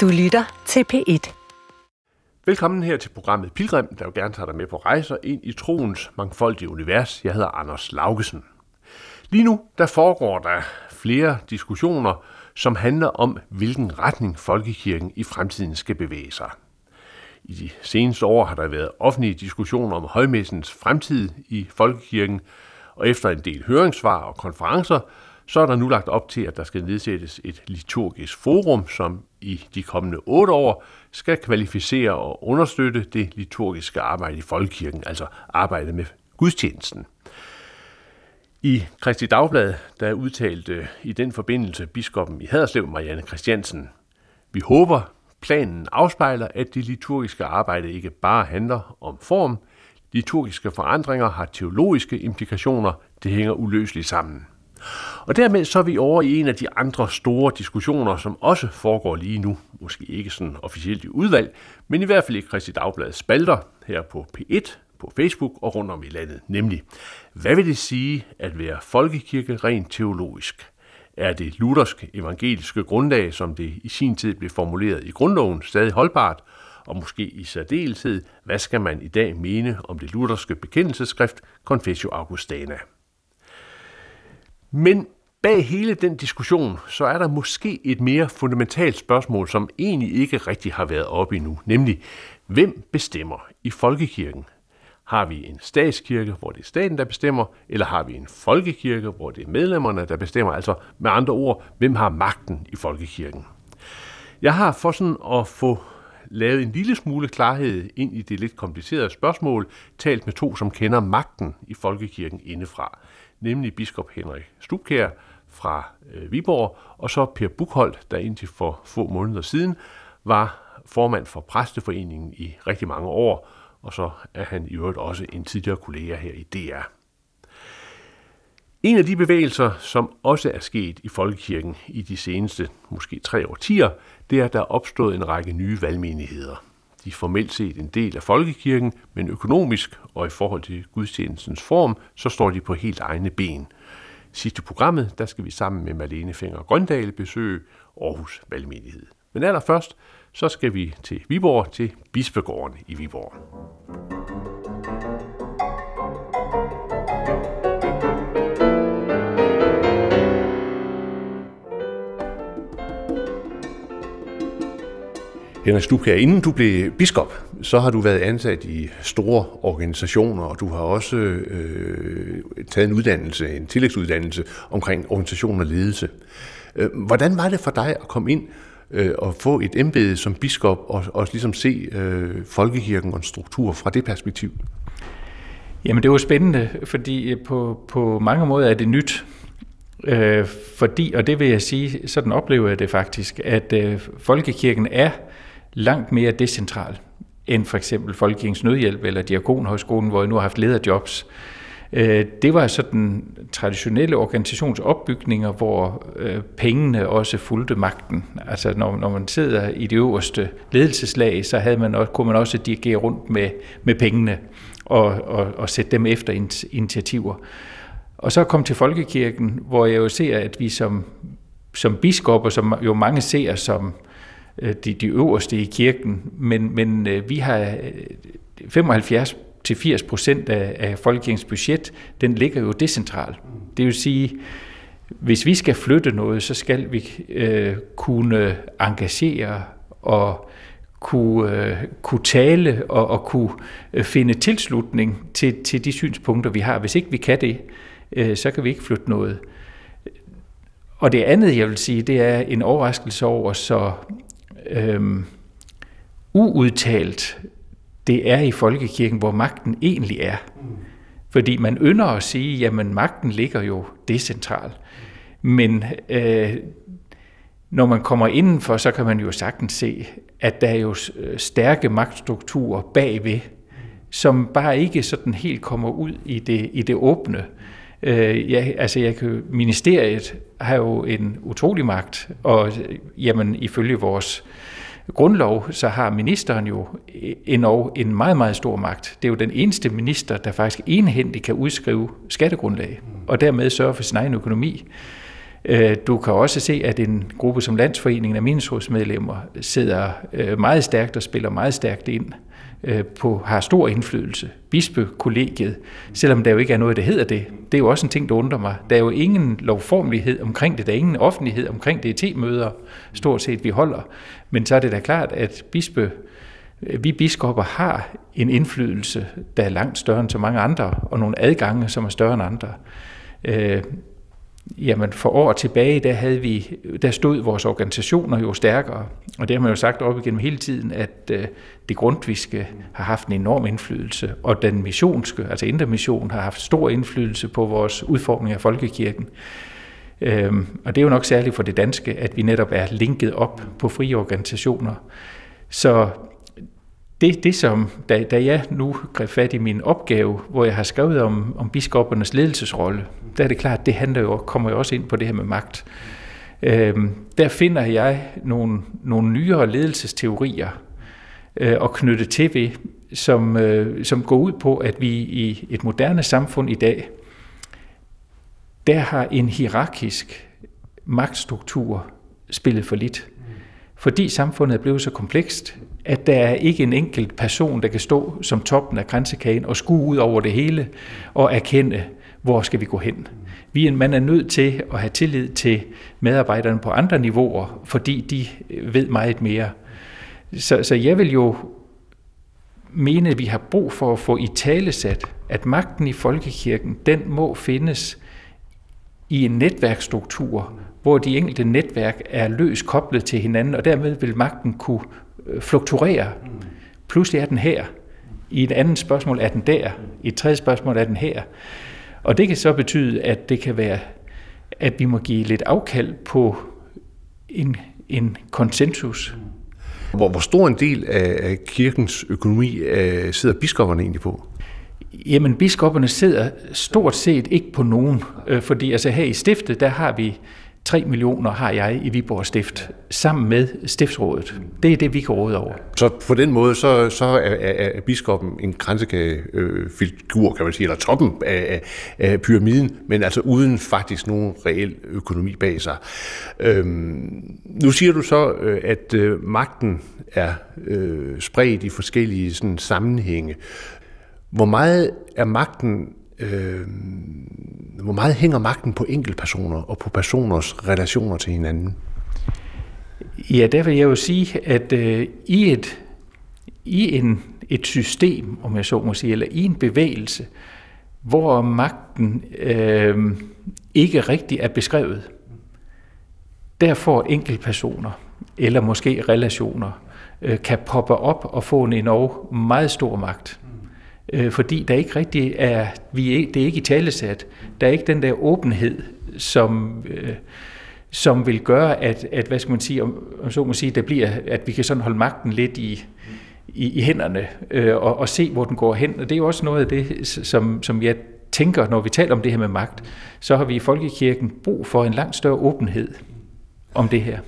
Du lytter til P1. Velkommen her til programmet Pilgrim, der jo gerne tager dig med på rejser ind i troens mangfoldige univers. Jeg hedder Anders Laugesen. Lige nu der foregår der flere diskussioner, som handler om, hvilken retning folkekirken i fremtiden skal bevæge sig. I de seneste år har der været offentlige diskussioner om højmessens fremtid i folkekirken, og efter en del høringssvar og konferencer, så er der nu lagt op til, at der skal nedsættes et liturgisk forum, som i de kommende otte år skal kvalificere og understøtte det liturgiske arbejde i folkekirken, altså arbejde med gudstjenesten. I Kristi Dagblad, der udtalte i den forbindelse biskoppen i Haderslev, Marianne Christiansen, vi håber, planen afspejler, at det liturgiske arbejde ikke bare handler om form. Liturgiske forandringer har teologiske implikationer. Det hænger uløseligt sammen. Og dermed så er vi over i en af de andre store diskussioner, som også foregår lige nu. Måske ikke sådan officielt i udvalg, men i hvert fald i Kristi Dagbladets spalter her på P1, på Facebook og rundt om i landet. Nemlig, hvad vil det sige at være folkekirke rent teologisk? Er det luthersk evangeliske grundlag, som det i sin tid blev formuleret i grundloven, stadig holdbart? Og måske i særdeleshed, hvad skal man i dag mene om det lutherske bekendelseskrift Confessio Augustana? Men bag hele den diskussion, så er der måske et mere fundamentalt spørgsmål, som egentlig ikke rigtig har været oppe endnu, nemlig hvem bestemmer i folkekirken? Har vi en statskirke, hvor det er staten, der bestemmer, eller har vi en folkekirke, hvor det er medlemmerne, der bestemmer? Altså med andre ord, hvem har magten i folkekirken? Jeg har for sådan at få lavet en lille smule klarhed ind i det lidt komplicerede spørgsmål, talt med to, som kender magten i folkekirken indefra, nemlig biskop Henrik Stubkær fra øh, Viborg, og så Per Bukholdt, der indtil for få måneder siden var formand for Præsteforeningen i rigtig mange år, og så er han i øvrigt også en tidligere kollega her i DR. En af de bevægelser, som også er sket i folkekirken i de seneste måske tre årtier, det er, at der er opstået en række nye valgmenigheder. De er formelt set en del af folkekirken, men økonomisk og i forhold til gudstjenestens form, så står de på helt egne ben. Sidste programmet, der skal vi sammen med Malene Finger Grøndal besøge Aarhus Valgmenighed. Men allerførst, så skal vi til Viborg, til Bispegården i Viborg. Henrik Stubkær, inden du blev biskop, så har du været ansat i store organisationer, og du har også øh, taget en uddannelse, en tillægsuddannelse omkring organisation og ledelse. Øh, hvordan var det for dig at komme ind øh, og få et embede som biskop og, og ligesom se øh, folkekirken og en struktur fra det perspektiv? Jamen det var spændende, fordi øh, på, på mange måder er det nyt. Øh, fordi, og det vil jeg sige, sådan oplever jeg det faktisk, at øh, folkekirken er langt mere decentral end for eksempel Folkekirkens Nødhjælp eller Diakonhøjskolen, hvor jeg nu har haft lederjobs. Øh, det var sådan traditionelle organisationsopbygninger, hvor øh, pengene også fulgte magten. Altså når, når man sidder i det øverste ledelseslag, så havde man også, kunne man også dirigere rundt med, med pengene og, og, og sætte dem efter initiativer. Og så kom til Folkekirken, hvor jeg jo ser, at vi som, som biskopper, som jo mange ser som øh, de, de øverste i kirken, men, men vi har 75 til 80 procent af, af folkekirkens budget, den ligger jo decentralt. Det vil sige, hvis vi skal flytte noget, så skal vi øh, kunne engagere og kunne, øh, kunne tale og, og kunne øh, finde tilslutning til, til de synspunkter, vi har. Hvis ikke vi kan det, øh, så kan vi ikke flytte noget. Og det andet, jeg vil sige, det er en overraskelse over så øh, uudtalt det er i folkekirken, hvor magten egentlig er. Fordi man ynder at sige, jamen magten ligger jo decentralt. Men øh, når man kommer indenfor, så kan man jo sagtens se, at der er jo øh, stærke magtstrukturer bagved, som bare ikke sådan helt kommer ud i det, i det åbne. Øh, ja, altså jeg kan, ministeriet har jo en utrolig magt, og jamen, ifølge vores grundlov, så har ministeren jo endnu en meget, meget stor magt. Det er jo den eneste minister, der faktisk enhændigt kan udskrive skattegrundlag, og dermed sørge for sin egen økonomi. Øh, du kan også se, at en gruppe som Landsforeningen af menighedsrådsmedlemmer sidder øh, meget stærkt og spiller meget stærkt ind Øh, på, har stor indflydelse. Bispekollegiet, selvom der jo ikke er noget, der hedder det, det er jo også en ting, der undrer mig. Der er jo ingen lovformelighed omkring det, der er ingen offentlighed omkring DT-møder, stort set, vi holder. Men så er det da klart, at bispe, øh, vi biskopper har en indflydelse, der er langt større end så mange andre, og nogle adgange, som er større end andre. Øh, Jamen for år tilbage, der, havde vi, der stod vores organisationer jo stærkere, og det har man jo sagt op igennem hele tiden, at øh, det grundviske har haft en enorm indflydelse, og den missionske, altså intermission, har haft stor indflydelse på vores udformning af folkekirken. Øhm, og det er jo nok særligt for det danske, at vi netop er linket op på frie organisationer. Så det, det som, da, da jeg nu greb fat i min opgave, hvor jeg har skrevet om, om biskoppernes ledelsesrolle, der er det klart, det handler jo, kommer jo også ind på det her med magt. Øhm, der finder jeg nogle, nogle nyere ledelsesteorier øh, og knytte til ved, som, øh, som går ud på, at vi i et moderne samfund i dag, der har en hierarkisk magtstruktur spillet for lidt. Fordi samfundet er blevet så komplekst, at der er ikke en enkelt person, der kan stå som toppen af grænsekagen og skue ud over det hele og erkende, hvor skal vi gå hen. Vi, man er nødt til at have tillid til medarbejderne på andre niveauer, fordi de ved meget mere. Så, så jeg vil jo mene, at vi har brug for at få i talesat, at magten i folkekirken, den må findes i en netværksstruktur, hvor de enkelte netværk er løst koblet til hinanden, og dermed vil magten kunne øh, fluktuere. Pludselig er den her. I et andet spørgsmål er den der. I et tredje spørgsmål er den her. Og det kan så betyde, at det kan være, at vi må give lidt afkald på en, en konsensus. Hvor, hvor stor en del af, kirkens økonomi øh, sidder biskopperne egentlig på? Jamen, biskopperne sidder stort set ikke på nogen, øh, fordi altså her i stiftet, der har vi 3 millioner har jeg i Viborg Stift, sammen med stiftsrådet. Det er det, vi kan råde over. Så på den måde, så, så er, er, er biskoppen en grænsekagefigur, øh, kan man sige, eller toppen af, af pyramiden, men altså uden faktisk nogen reel økonomi bag sig. Øhm, nu siger du så, øh, at øh, magten er øh, spredt i forskellige sådan, sammenhænge. Hvor meget er magten øh, hvor meget hænger magten på enkeltpersoner og på personers relationer til hinanden? Ja, der vil jeg jo sige, at øh, i et i en, et system, om jeg så må sige, eller i en bevægelse, hvor magten øh, ikke rigtig er beskrevet, der får enkeltpersoner, eller måske relationer, øh, kan poppe op og få en endnu meget stor magt øh, fordi der ikke rigtig er, vi er, det er ikke i talesat, der er ikke den der åbenhed, som, øh, som vil gøre, at, at hvad skal man sige, om, om så må sige, der bliver, at vi kan sådan holde magten lidt i, i, i hænderne øh, og, og se, hvor den går hen. Og det er jo også noget af det, som, som jeg tænker, når vi taler om det her med magt, så har vi i Folkekirken brug for en langt større åbenhed om det her.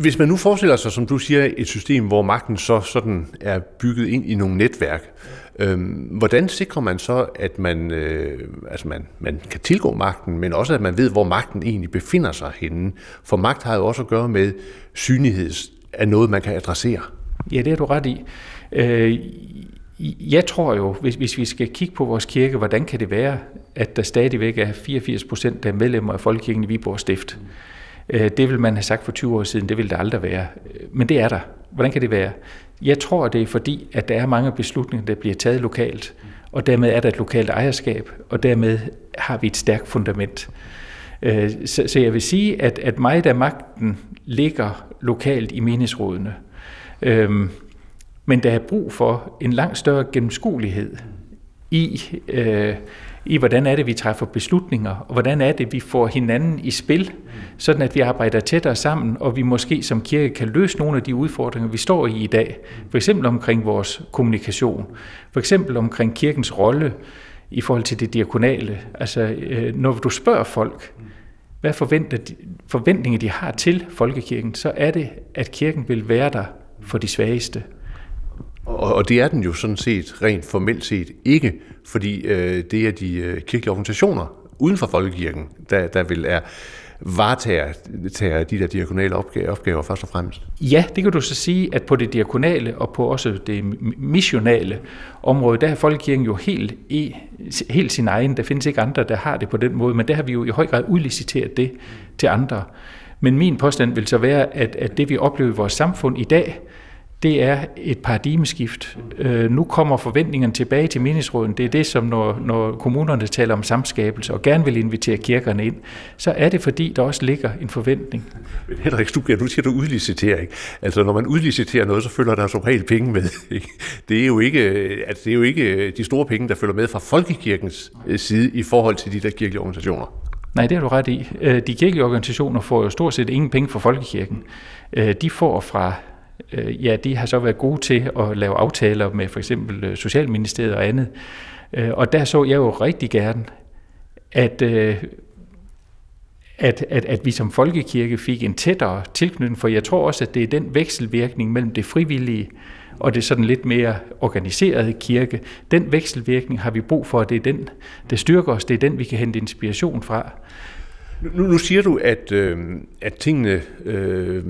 Hvis man nu forestiller sig, som du siger, et system, hvor magten så sådan er bygget ind i nogle netværk, Øhm, hvordan sikrer man så, at man, øh, altså man, man kan tilgå magten, men også at man ved, hvor magten egentlig befinder sig henne? For magt har jo også at gøre med synlighed af noget, man kan adressere. Ja, det er du ret i. Øh, jeg tror jo, hvis, hvis vi skal kigge på vores kirke, hvordan kan det være, at der stadigvæk er 84 procent af medlemmer af Folkekirken i Viborg Stift? Øh, det vil man have sagt for 20 år siden, det vil der aldrig være. Men det er der. Hvordan kan det være? Jeg tror, det er fordi, at der er mange beslutninger, der bliver taget lokalt, og dermed er der et lokalt ejerskab, og dermed har vi et stærkt fundament. Øh, så jeg vil sige, at, at meget af magten ligger lokalt i meningsrådene, Øhm, men der er brug for en langt større gennemskuelighed i, øh, i, hvordan er det, vi træffer beslutninger, og hvordan er det, vi får hinanden i spil, sådan at vi arbejder tættere sammen, og vi måske som kirke kan løse nogle af de udfordringer, vi står i i dag. For eksempel omkring vores kommunikation, for eksempel omkring kirkens rolle i forhold til det diakonale. Altså, øh, når du spørger folk, hvad forventer de, forventninger de har til folkekirken, så er det, at kirken vil være der for de svageste, og, og det er den jo sådan set rent formelt set ikke, fordi øh, det er de øh, kirkelige organisationer uden for folkekirken, der, der vil er, varetager tager de der diakonale opgaver, opgaver først og fremmest? Ja, det kan du så sige, at på det diakonale og på også det missionale område, der er folkekirken jo helt, i, helt sin egen. Der findes ikke andre, der har det på den måde, men der har vi jo i høj grad udliciteret det til andre. Men min påstand vil så være, at, at det vi oplever i vores samfund i dag, det er et paradigmeskift. Øh, nu kommer forventningerne tilbage til menighedsråden. Det er det, som når, når kommunerne taler om samskabelse og gerne vil invitere kirkerne ind, så er det fordi, der også ligger en forventning. Men Henrik Stubger, nu siger du udlicitering. Altså når man udliciterer noget, så følger der som regel penge med. Ikke? Det, er jo ikke, altså, det er jo ikke de store penge, der følger med fra folkekirkens øh, side i forhold til de der kirkelige organisationer. Nej, det har du ret i. Øh, de kirkelige organisationer får jo stort set ingen penge fra folkekirken. Øh, de får fra øh, ja, de har så været gode til at lave aftaler med for eksempel øh, Socialministeriet og andet. Øh, og der så jeg jo rigtig gerne, at, øh, at, at, at vi som folkekirke fik en tættere tilknytning, for jeg tror også, at det er den vekselvirkning mellem det frivillige og det sådan lidt mere organiserede kirke. Den vekselvirkning har vi brug for, og det er den, der styrker os, det er den, vi kan hente inspiration fra. Nu, nu siger du, at, øh, at tingene øh,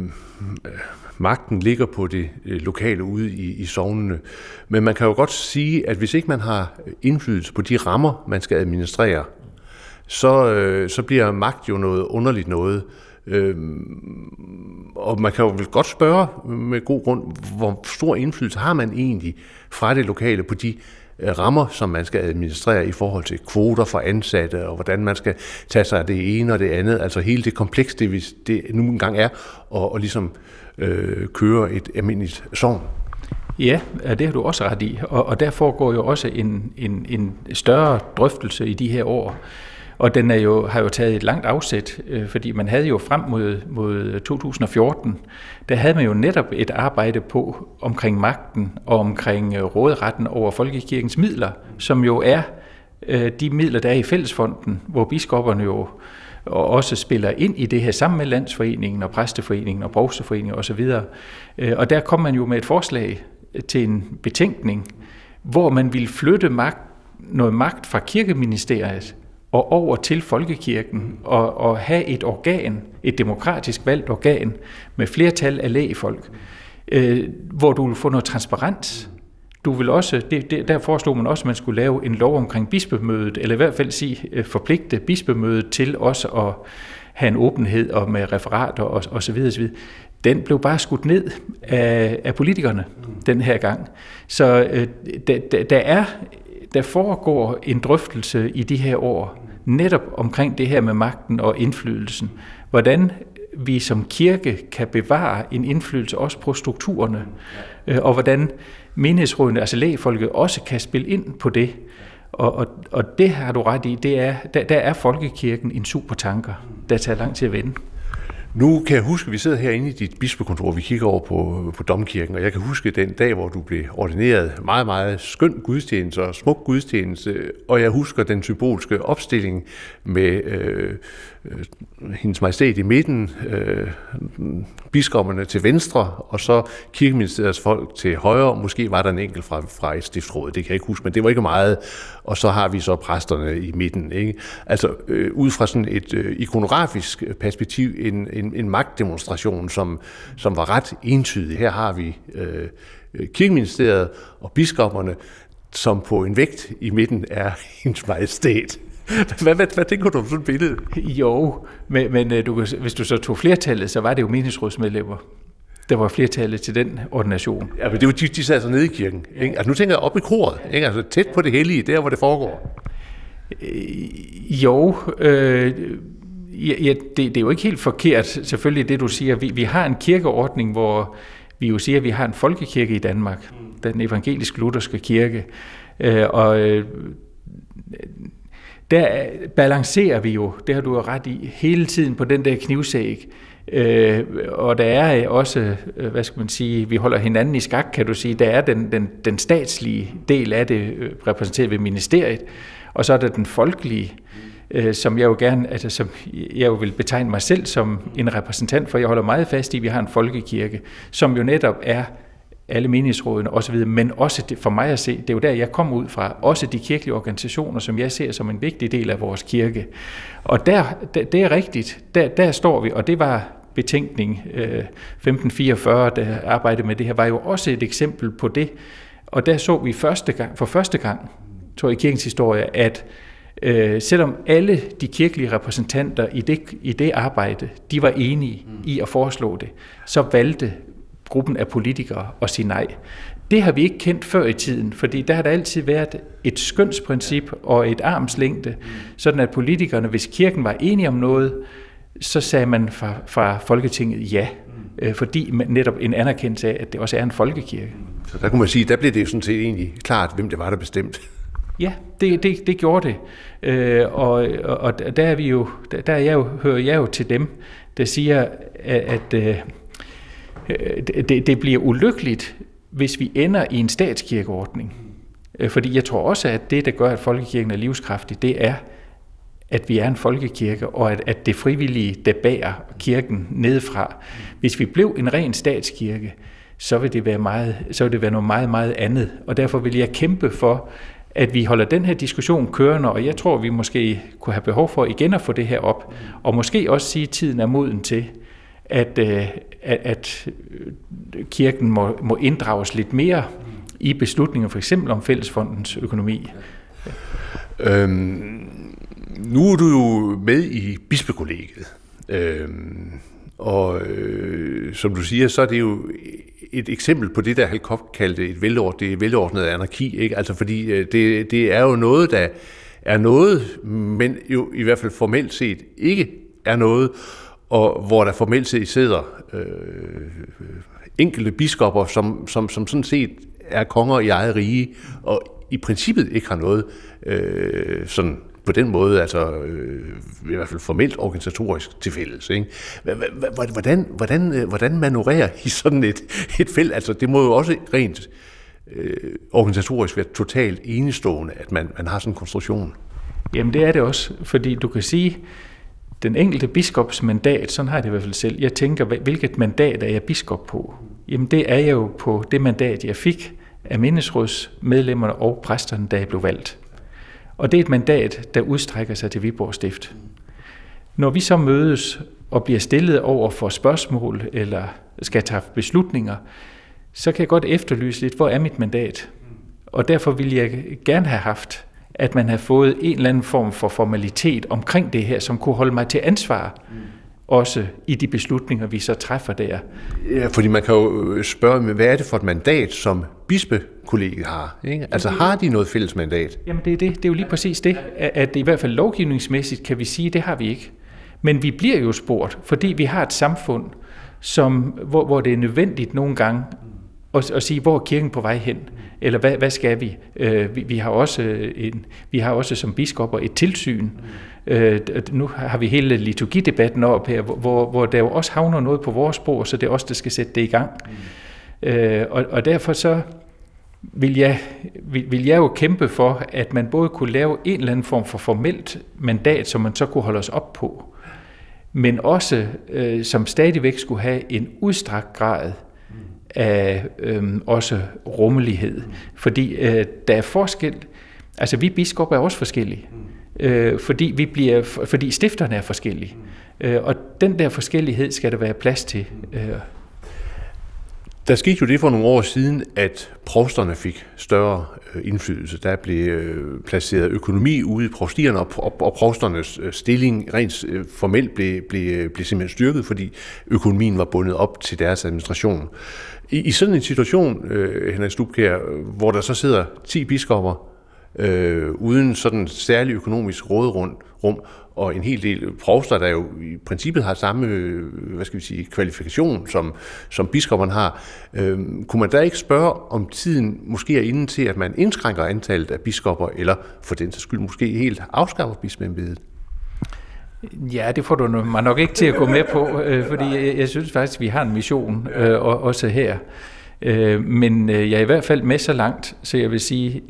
magten ligger på det øh, lokale ude i, i sovnene. Men man kan jo godt sige, at hvis ikke man har indflydelse på de rammer, man skal administrere, så, øh, så bliver magt jo noget underligt noget. Øh, og man kan jo vel godt spørge med god grund, hvor stor indflydelse har man egentlig fra det lokale på de øh, rammer, som man skal administrere i forhold til kvoter for ansatte, og hvordan man skal tage sig af det ene og det andet. Altså hele det kompleks, det, det nu engang er, og, og ligesom øh, Øh, køre et almindeligt sovn. Ja, det har du også ret i, og, og der foregår jo også en, en, en større drøftelse i de her år, og den er jo, har jo taget et langt afsæt, øh, fordi man havde jo frem mod, mod 2014, der havde man jo netop et arbejde på omkring magten og omkring øh, råderetten over folkekirkens midler, som jo er øh, de midler, der er i fællesfonden, hvor biskopperne jo og også spiller ind i det her sammen med Landsforeningen og Præsteforeningen og Provsteforeningen osv. Øh, og der kom man jo med et forslag til en betænkning, hvor man ville flytte magt, noget magt fra kirkeministeriet og over til folkekirken og, og have et organ, et demokratisk valgt organ med flertal af lægefolk, øh, hvor du vil få noget transparens du vil også, det, det, der foreslog man også, at man skulle lave en lov omkring bispemødet, eller i hvert fald sige, øh, forpligte bispemødet til også at have en åbenhed og med referater og, og så videre, så videre. Den blev bare skudt ned af, af politikerne den her gang. Så øh, der, der, er, der foregår en drøftelse i de her år, netop omkring det her med magten og indflydelsen. Hvordan vi som kirke kan bevare en indflydelse også på strukturerne, øh, og hvordan menighedsrådene, altså lægefolket, også kan spille ind på det. Og, og, og det har du ret i, det er, der, der er folkekirken en super tanker, der tager lang tid at vende. Nu kan jeg huske, at vi sidder herinde i dit bispekontor, vi kigger over på, på Domkirken, og jeg kan huske den dag, hvor du blev ordineret. Meget, meget skøn gudstjeneste og smuk gudstjeneste, og jeg husker den symbolske opstilling med øh, øh, hendes majestæt i midten, øh, biskopperne til venstre, og så kirkeministeriets folk til højre. Måske var der en enkelt fra, fra et stiftsråd, det kan jeg ikke huske, men det var ikke meget. Og så har vi så præsterne i midten. Ikke? Altså øh, ud fra sådan et øh, ikonografisk perspektiv, en, en, en magtdemonstration, som, som var ret entydig. Her har vi øh, kirkeministeriet og biskopperne, som på en vægt i midten er hendes majestæt. Hvad, hvad, hvad tænker du om sådan et billede? Jo, men, men øh, du, hvis du så tog flertallet, så var det jo menighedsrådsmedlemmer. Der var flertallet til den ordination. Ja, men det var de, de sad så nede i kirken. Ikke? Altså, nu tænker jeg op i koret, ikke? Altså, tæt på det hellige, der hvor det foregår. Øh, jo, øh, ja, det, det er jo ikke helt forkert, selvfølgelig det du siger. Vi, vi har en kirkeordning, hvor vi jo siger, at vi har en folkekirke i Danmark, den evangelisk-lutherske kirke, øh, og øh, der balancerer vi jo, det har du jo ret i, hele tiden på den der knivsæg. Øh, og der er også, øh, hvad skal man sige, vi holder hinanden i skak, kan du sige. Der er den, den, den statslige del af det øh, repræsenteret ved ministeriet, og så er der den folkelige, øh, som jeg jo gerne, altså som jeg jo vil betegne mig selv som en repræsentant for. Jeg holder meget fast i, at vi har en folkekirke, som jo netop er alle menighedsrådene osv., men også det, for mig at se, det er jo der, jeg kommer ud fra, også de kirkelige organisationer, som jeg ser som en vigtig del af vores kirke. Og der, der det er rigtigt, der, der står vi, og det var betænkning øh, 1544, der arbejdede med det her, var jo også et eksempel på det. Og der så vi første gang, for første gang, tror jeg i kirkens historie, at øh, selvom alle de kirkelige repræsentanter i det, i det arbejde, de var enige i at foreslå det, så valgte gruppen af politikere at sige nej. Det har vi ikke kendt før i tiden, fordi der har der altid været et skønsprincip og et armslængde, sådan at politikerne, hvis kirken var enige om noget, så sagde man fra, fra Folketinget ja, øh, fordi netop en anerkendelse af, at det også er en folkekirke. Så der kunne man sige, der blev det jo sådan set egentlig klart, hvem det var, der bestemte. Ja, det, det, det gjorde det. Øh, og, og der er vi jo, der, der er jeg jo, hører jeg jo til dem, der siger, at, at øh, Øh, det, det bliver ulykkeligt, hvis vi ender i en statskirkeordning. Øh, fordi jeg tror også, at det, der gør, at folkekirken er livskraftig, det er, at vi er en folkekirke, og at, at det frivillige, der bærer kirken nedefra. Hvis vi blev en ren statskirke, så vil det være, meget, så vil det være noget meget, meget andet. Og derfor vil jeg kæmpe for, at vi holder den her diskussion kørende, og jeg tror, vi måske kunne have behov for igen at få det her op, og måske også sige, at tiden er moden til, at, øh, at, at kirken må, må inddrages lidt mere i beslutninger, for eksempel om fællesfondens økonomi. Øhm, nu er du jo med i bispekollegiet, øhm, og øh, som du siger, så er det jo et eksempel på det, der Halkop kaldte et velordnet, det velordnet anarki, ikke? Altså fordi øh, det, det er jo noget, der er noget, men jo i hvert fald formelt set ikke er noget, og hvor der formelt set sidder øh, enkelte biskopper, som, som, som sådan set er konger i eget rige, og i princippet ikke har noget øh, sådan på den måde, altså øh, i hvert fald formelt organisatorisk til fælles. Ikke? Hvordan, hvordan, øh, hvordan manøvrerer I sådan et, et felt? Altså det må jo også rent øh, organisatorisk være totalt enestående, at man, man har sådan en konstruktion. Jamen det er det også, fordi du kan sige, den enkelte biskops mandat, sådan har jeg det i hvert fald selv. Jeg tænker, hvilket mandat er jeg biskop på? Jamen det er jeg jo på det mandat, jeg fik af mindesrådsmedlemmerne og præsterne, da jeg blev valgt. Og det er et mandat, der udstrækker sig til Viborg Stift. Når vi så mødes og bliver stillet over for spørgsmål eller skal tage beslutninger, så kan jeg godt efterlyse lidt, hvor er mit mandat? Og derfor vil jeg gerne have haft, at man har fået en eller anden form for formalitet omkring det her, som kunne holde mig til ansvar, også i de beslutninger, vi så træffer der. Ja, fordi man kan jo spørge, hvad er det for et mandat, som bispekollegiet har? Ikke? Altså har de noget fælles mandat? Jamen det er, det. det er jo lige præcis det, at i hvert fald lovgivningsmæssigt kan vi sige, det har vi ikke. Men vi bliver jo spurgt, fordi vi har et samfund, som, hvor, hvor det er nødvendigt nogle gange at, at sige, hvor er kirken på vej hen? Eller hvad, hvad skal vi? Øh, vi, vi, har også øh, en, vi har også som biskopper et tilsyn. Øh, nu har vi hele liturgidebatten op her, hvor, hvor der jo også havner noget på vores spor, så det er os, der skal sætte det i gang. Øh, og, og derfor så vil jeg, vil, vil jeg jo kæmpe for, at man både kunne lave en eller anden form for formelt mandat, som man så kunne holde os op på, men også øh, som stadigvæk skulle have en udstrakt grad af øh, også rummelighed. Fordi øh, der er forskel, altså vi biskopper er også forskellige, øh, fordi, vi bliver, fordi stifterne er forskellige. Øh, og den der forskellighed skal der være plads til. Øh, der skete jo det for nogle år siden, at provsterne fik større øh, indflydelse. Der blev øh, placeret økonomi ude i provstierne, og, og provsternes øh, stilling rent formelt blev, blev, blev simpelthen styrket, fordi økonomien var bundet op til deres administration. I, i sådan en situation, øh, Henrik Stubkær, hvor der så sidder 10 biskopper, øh, uden sådan særlig økonomisk rådrum, rum, og en hel del provster, der jo i princippet har samme øh, hvad skal vi sige, kvalifikation, som, som biskopperne har. Øh, kunne man da ikke spørge, om tiden måske er inde til, at man indskrænker antallet af biskopper, eller for den sags skyld måske helt afskaffer bispembedet? Ja, det får du mig nok ikke til at gå med på, øh, fordi jeg, jeg synes faktisk, at vi har en mission øh, også her. Øh, men jeg er i hvert fald med så langt, så jeg vil sige,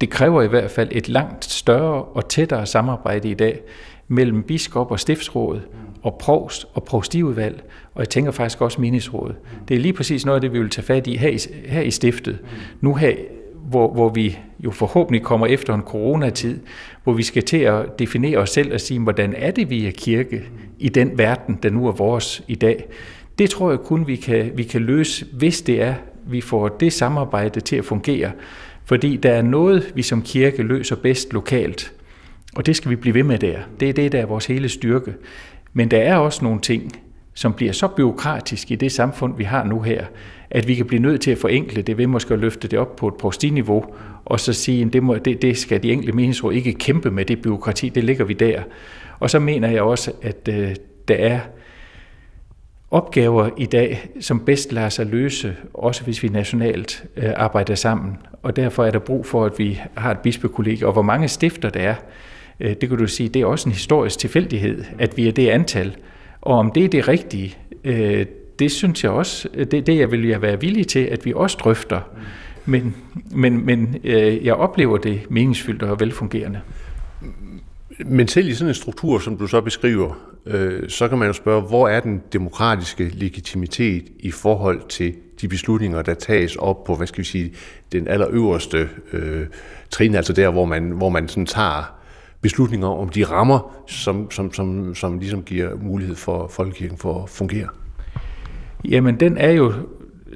det kræver i hvert fald et langt større og tættere samarbejde i dag mellem biskop og stiftsråd og provst og provstiudvalg, og jeg tænker faktisk også meningsråd. Det er lige præcis noget af det, vi vil tage fat i her i, her i stiftet. Nu her, hvor, hvor vi jo forhåbentlig kommer efter en coronatid, hvor vi skal til at definere os selv og sige, hvordan er det, vi er kirke i den verden, der nu er vores i dag. Det tror jeg kun, vi kan, vi kan løse, hvis det er, vi får det samarbejde til at fungere. Fordi der er noget, vi som kirke løser bedst lokalt. Og det skal vi blive ved med der. Det er det, der er vores hele styrke. Men der er også nogle ting, som bliver så byråkratisk i det samfund, vi har nu her, at vi kan blive nødt til at forenkle det ved måske at løfte det op på et prostiniveau, og så sige, at det, må, det, det skal de enkelte meningsråd ikke kæmpe med, det byråkrati, det ligger vi der. Og så mener jeg også, at øh, der er opgaver i dag, som bedst lader sig løse, også hvis vi nationalt øh, arbejder sammen. Og derfor er der brug for, at vi har et bispekollegie, og hvor mange stifter der er, øh, det kan du sige, det er også en historisk tilfældighed, at vi er det antal. Og om det er det rigtige, øh, det synes jeg også, øh, det, det jeg vil jeg være villig til, at vi også drøfter. Men, men, men øh, jeg oplever det meningsfyldt og velfungerende. Men selv i sådan en struktur, som du så beskriver, øh, så kan man jo spørge, hvor er den demokratiske legitimitet i forhold til de beslutninger, der tages op på, hvad skal vi sige, den allerøverste øh, trin, altså der, hvor man, hvor man sådan tager beslutninger om de rammer, som, som, som, som ligesom giver mulighed for folkekirken for at fungere? Jamen, den er jo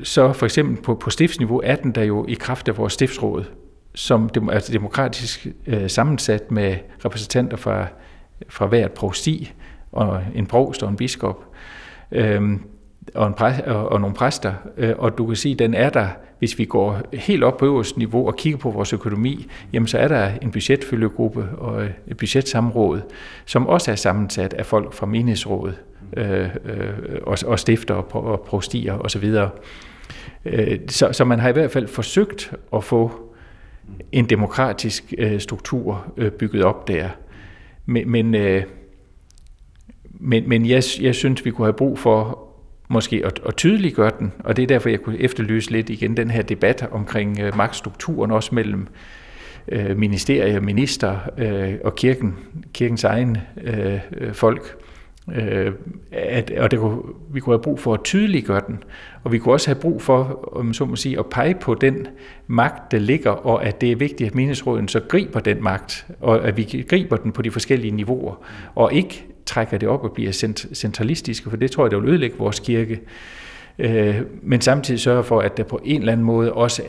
så for eksempel på, på stiftsniveau, er den der jo i kraft af vores stiftsråd, som er altså demokratisk øh, sammensat med repræsentanter fra, fra hvert provsti, og en provst og en biskop, øh, og, en præ, og, og nogle præster. Øh, og du kan sige, den er der, hvis vi går helt op på øverste niveau og kigger på vores økonomi, jamen så er der en budgetfølgegruppe og et budgetsamråd, som også er sammensat af folk fra menighedsrådet, Øh, øh, og, og stifter og, og prostier osv. Øh, så, så man har i hvert fald forsøgt at få en demokratisk øh, struktur øh, bygget op der. Men, men, øh, men, men jeg, jeg synes, vi kunne have brug for måske at, at tydeliggøre den, og det er derfor, jeg kunne efterlyse lidt igen den her debat omkring øh, magtstrukturen, også mellem øh, ministerier, minister øh, og kirken, kirkens egen øh, øh folk. Øh, at, og det kunne, vi kunne have brug for at tydeliggøre den, og vi kunne også have brug for, om så må sige, at pege på den magt, der ligger, og at det er vigtigt, at menighedsråden så griber den magt, og at vi griber den på de forskellige niveauer, og ikke trækker det op og bliver centralistiske, for det tror jeg, det vil ødelægge vores kirke. Øh, men samtidig sørge for, at der på en eller anden måde også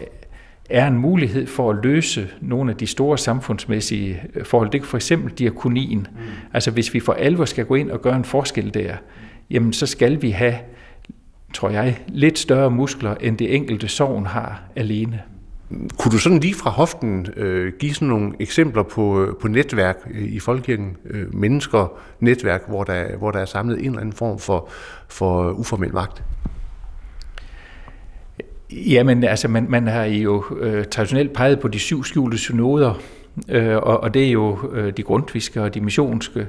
er en mulighed for at løse nogle af de store samfundsmæssige øh, forhold. Det er for eksempel diakonien. Mm. Altså hvis vi for alvor skal gå ind og gøre en forskel der, jamen så skal vi have, tror jeg, lidt større muskler, end det enkelte sovn har alene. Kunne du sådan lige fra hoften øh, give sådan nogle eksempler på, øh, på netværk øh, i folkekirken, øh, mennesker, netværk, hvor der, hvor der er samlet en eller anden form for, for uformel magt? Jamen, altså, man, man har jo øh, traditionelt peget på de syv skjulte synoder, øh, og, og det er jo øh, de grundtviske og de missionske,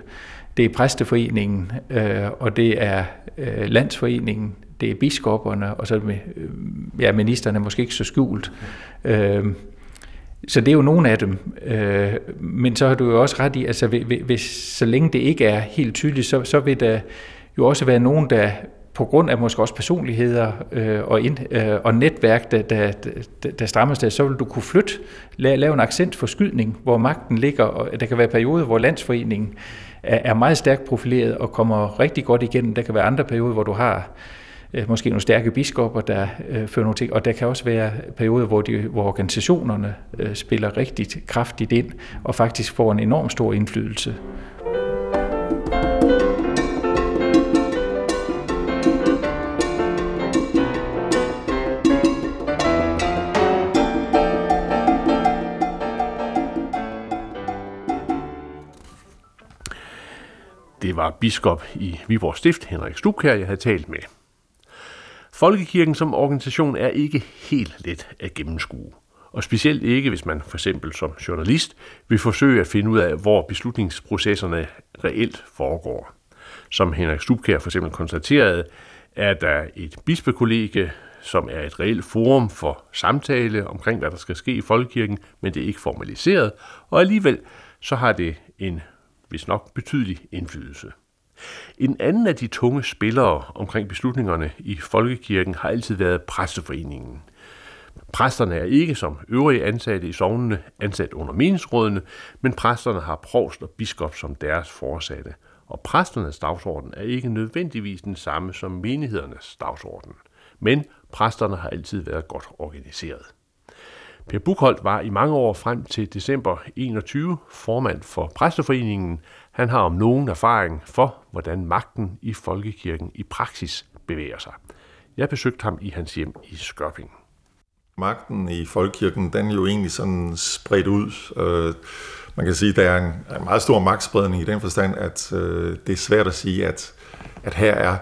det er præsteforeningen, øh, og det er øh, landsforeningen, det er biskopperne, og så med, øh, ja, ministerne måske ikke så skjult. Øh, så det er jo nogle af dem. Øh, men så har du jo også ret i, altså hvis, så længe det ikke er helt tydeligt, så, så vil der jo også være nogen, der på grund af måske også personligheder øh, og, ind, øh, og netværk, der, der, der, der strammer sig, så vil du kunne flytte, lave, lave en accentforskydning, hvor magten ligger, og der kan være perioder, hvor landsforeningen er, er meget stærkt profileret og kommer rigtig godt igennem. Der kan være andre perioder, hvor du har øh, måske nogle stærke biskopper, der øh, fører nogle ting, og der kan også være perioder, hvor, de, hvor organisationerne øh, spiller rigtig kraftigt ind og faktisk får en enorm stor indflydelse. Det var biskop i Viborg Stift, Henrik Stubkær, jeg havde talt med. Folkekirken som organisation er ikke helt let at gennemskue. Og specielt ikke, hvis man for eksempel som journalist vil forsøge at finde ud af, hvor beslutningsprocesserne reelt foregår. Som Henrik Stubkær for eksempel konstaterede, er der et bispekollegie, som er et reelt forum for samtale omkring, hvad der skal ske i folkekirken, men det er ikke formaliseret, og alligevel så har det en hvis nok betydelig indflydelse. En anden af de tunge spillere omkring beslutningerne i Folkekirken har altid været præsteforeningen. Præsterne er ikke som øvrige ansatte i sovnene ansat under meningsrådene, men præsterne har provst og biskop som deres forsatte. Og præsternes dagsorden er ikke nødvendigvis den samme som menighedernes dagsorden. Men præsterne har altid været godt organiseret. Per Buchholdt var i mange år frem til december 21 formand for Præsteforeningen. Han har om nogen erfaring for, hvordan magten i folkekirken i praksis bevæger sig. Jeg besøgte ham i hans hjem i Skørping. Magten i folkekirken, den er jo egentlig sådan spredt ud. Øh, man kan sige, at der er en meget stor magtspredning i den forstand, at øh, det er svært at sige, at, at her er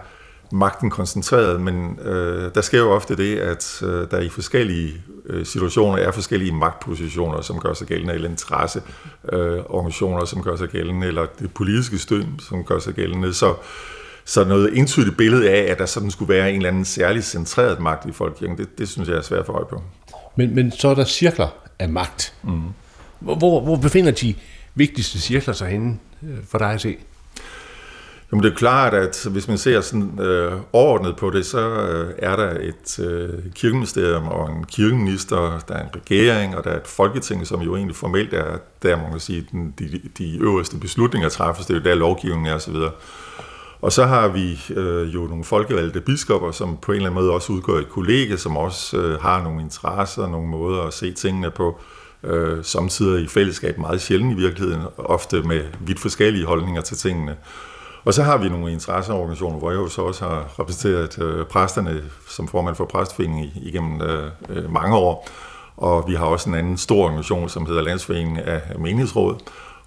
magten koncentreret, men øh, der sker jo ofte det, at øh, der i forskellige øh, situationer er forskellige magtpositioner, som gør sig gældende, eller interesseorganisationer, øh, som gør sig gældende, eller det politiske stød, som gør sig gældende. Så, så noget entydigt billede af, at der sådan skulle være en eller anden særlig centreret magt i folkekirken, det, det synes jeg er svært at få øje på. Men, men så er der cirkler af magt. Mm. Hvor, hvor befinder de vigtigste cirkler sig henne øh, for dig at se? Jamen det er klart, at hvis man ser sådan øh, overordnet på det, så øh, er der et øh, kirkeministerium og en kirkeminister, der er en regering, og der er et folketing, som jo egentlig formelt er der, man kan sige, den, de, de øverste beslutninger træffes, det er jo der lovgivningen er osv. Og så har vi øh, jo nogle folkevalgte biskopper, som på en eller anden måde også udgør et kollega, som også øh, har nogle interesser, nogle måder at se tingene på, øh, samtidig i fællesskab, meget sjældent i virkeligheden, ofte med vidt forskellige holdninger til tingene. Og så har vi nogle interesseorganisationer, hvor jeg jo så også har repræsenteret øh, præsterne som formand for præstforeningen igennem øh, øh, mange år. Og vi har også en anden stor organisation, som hedder Landsforeningen af Menighedsråd.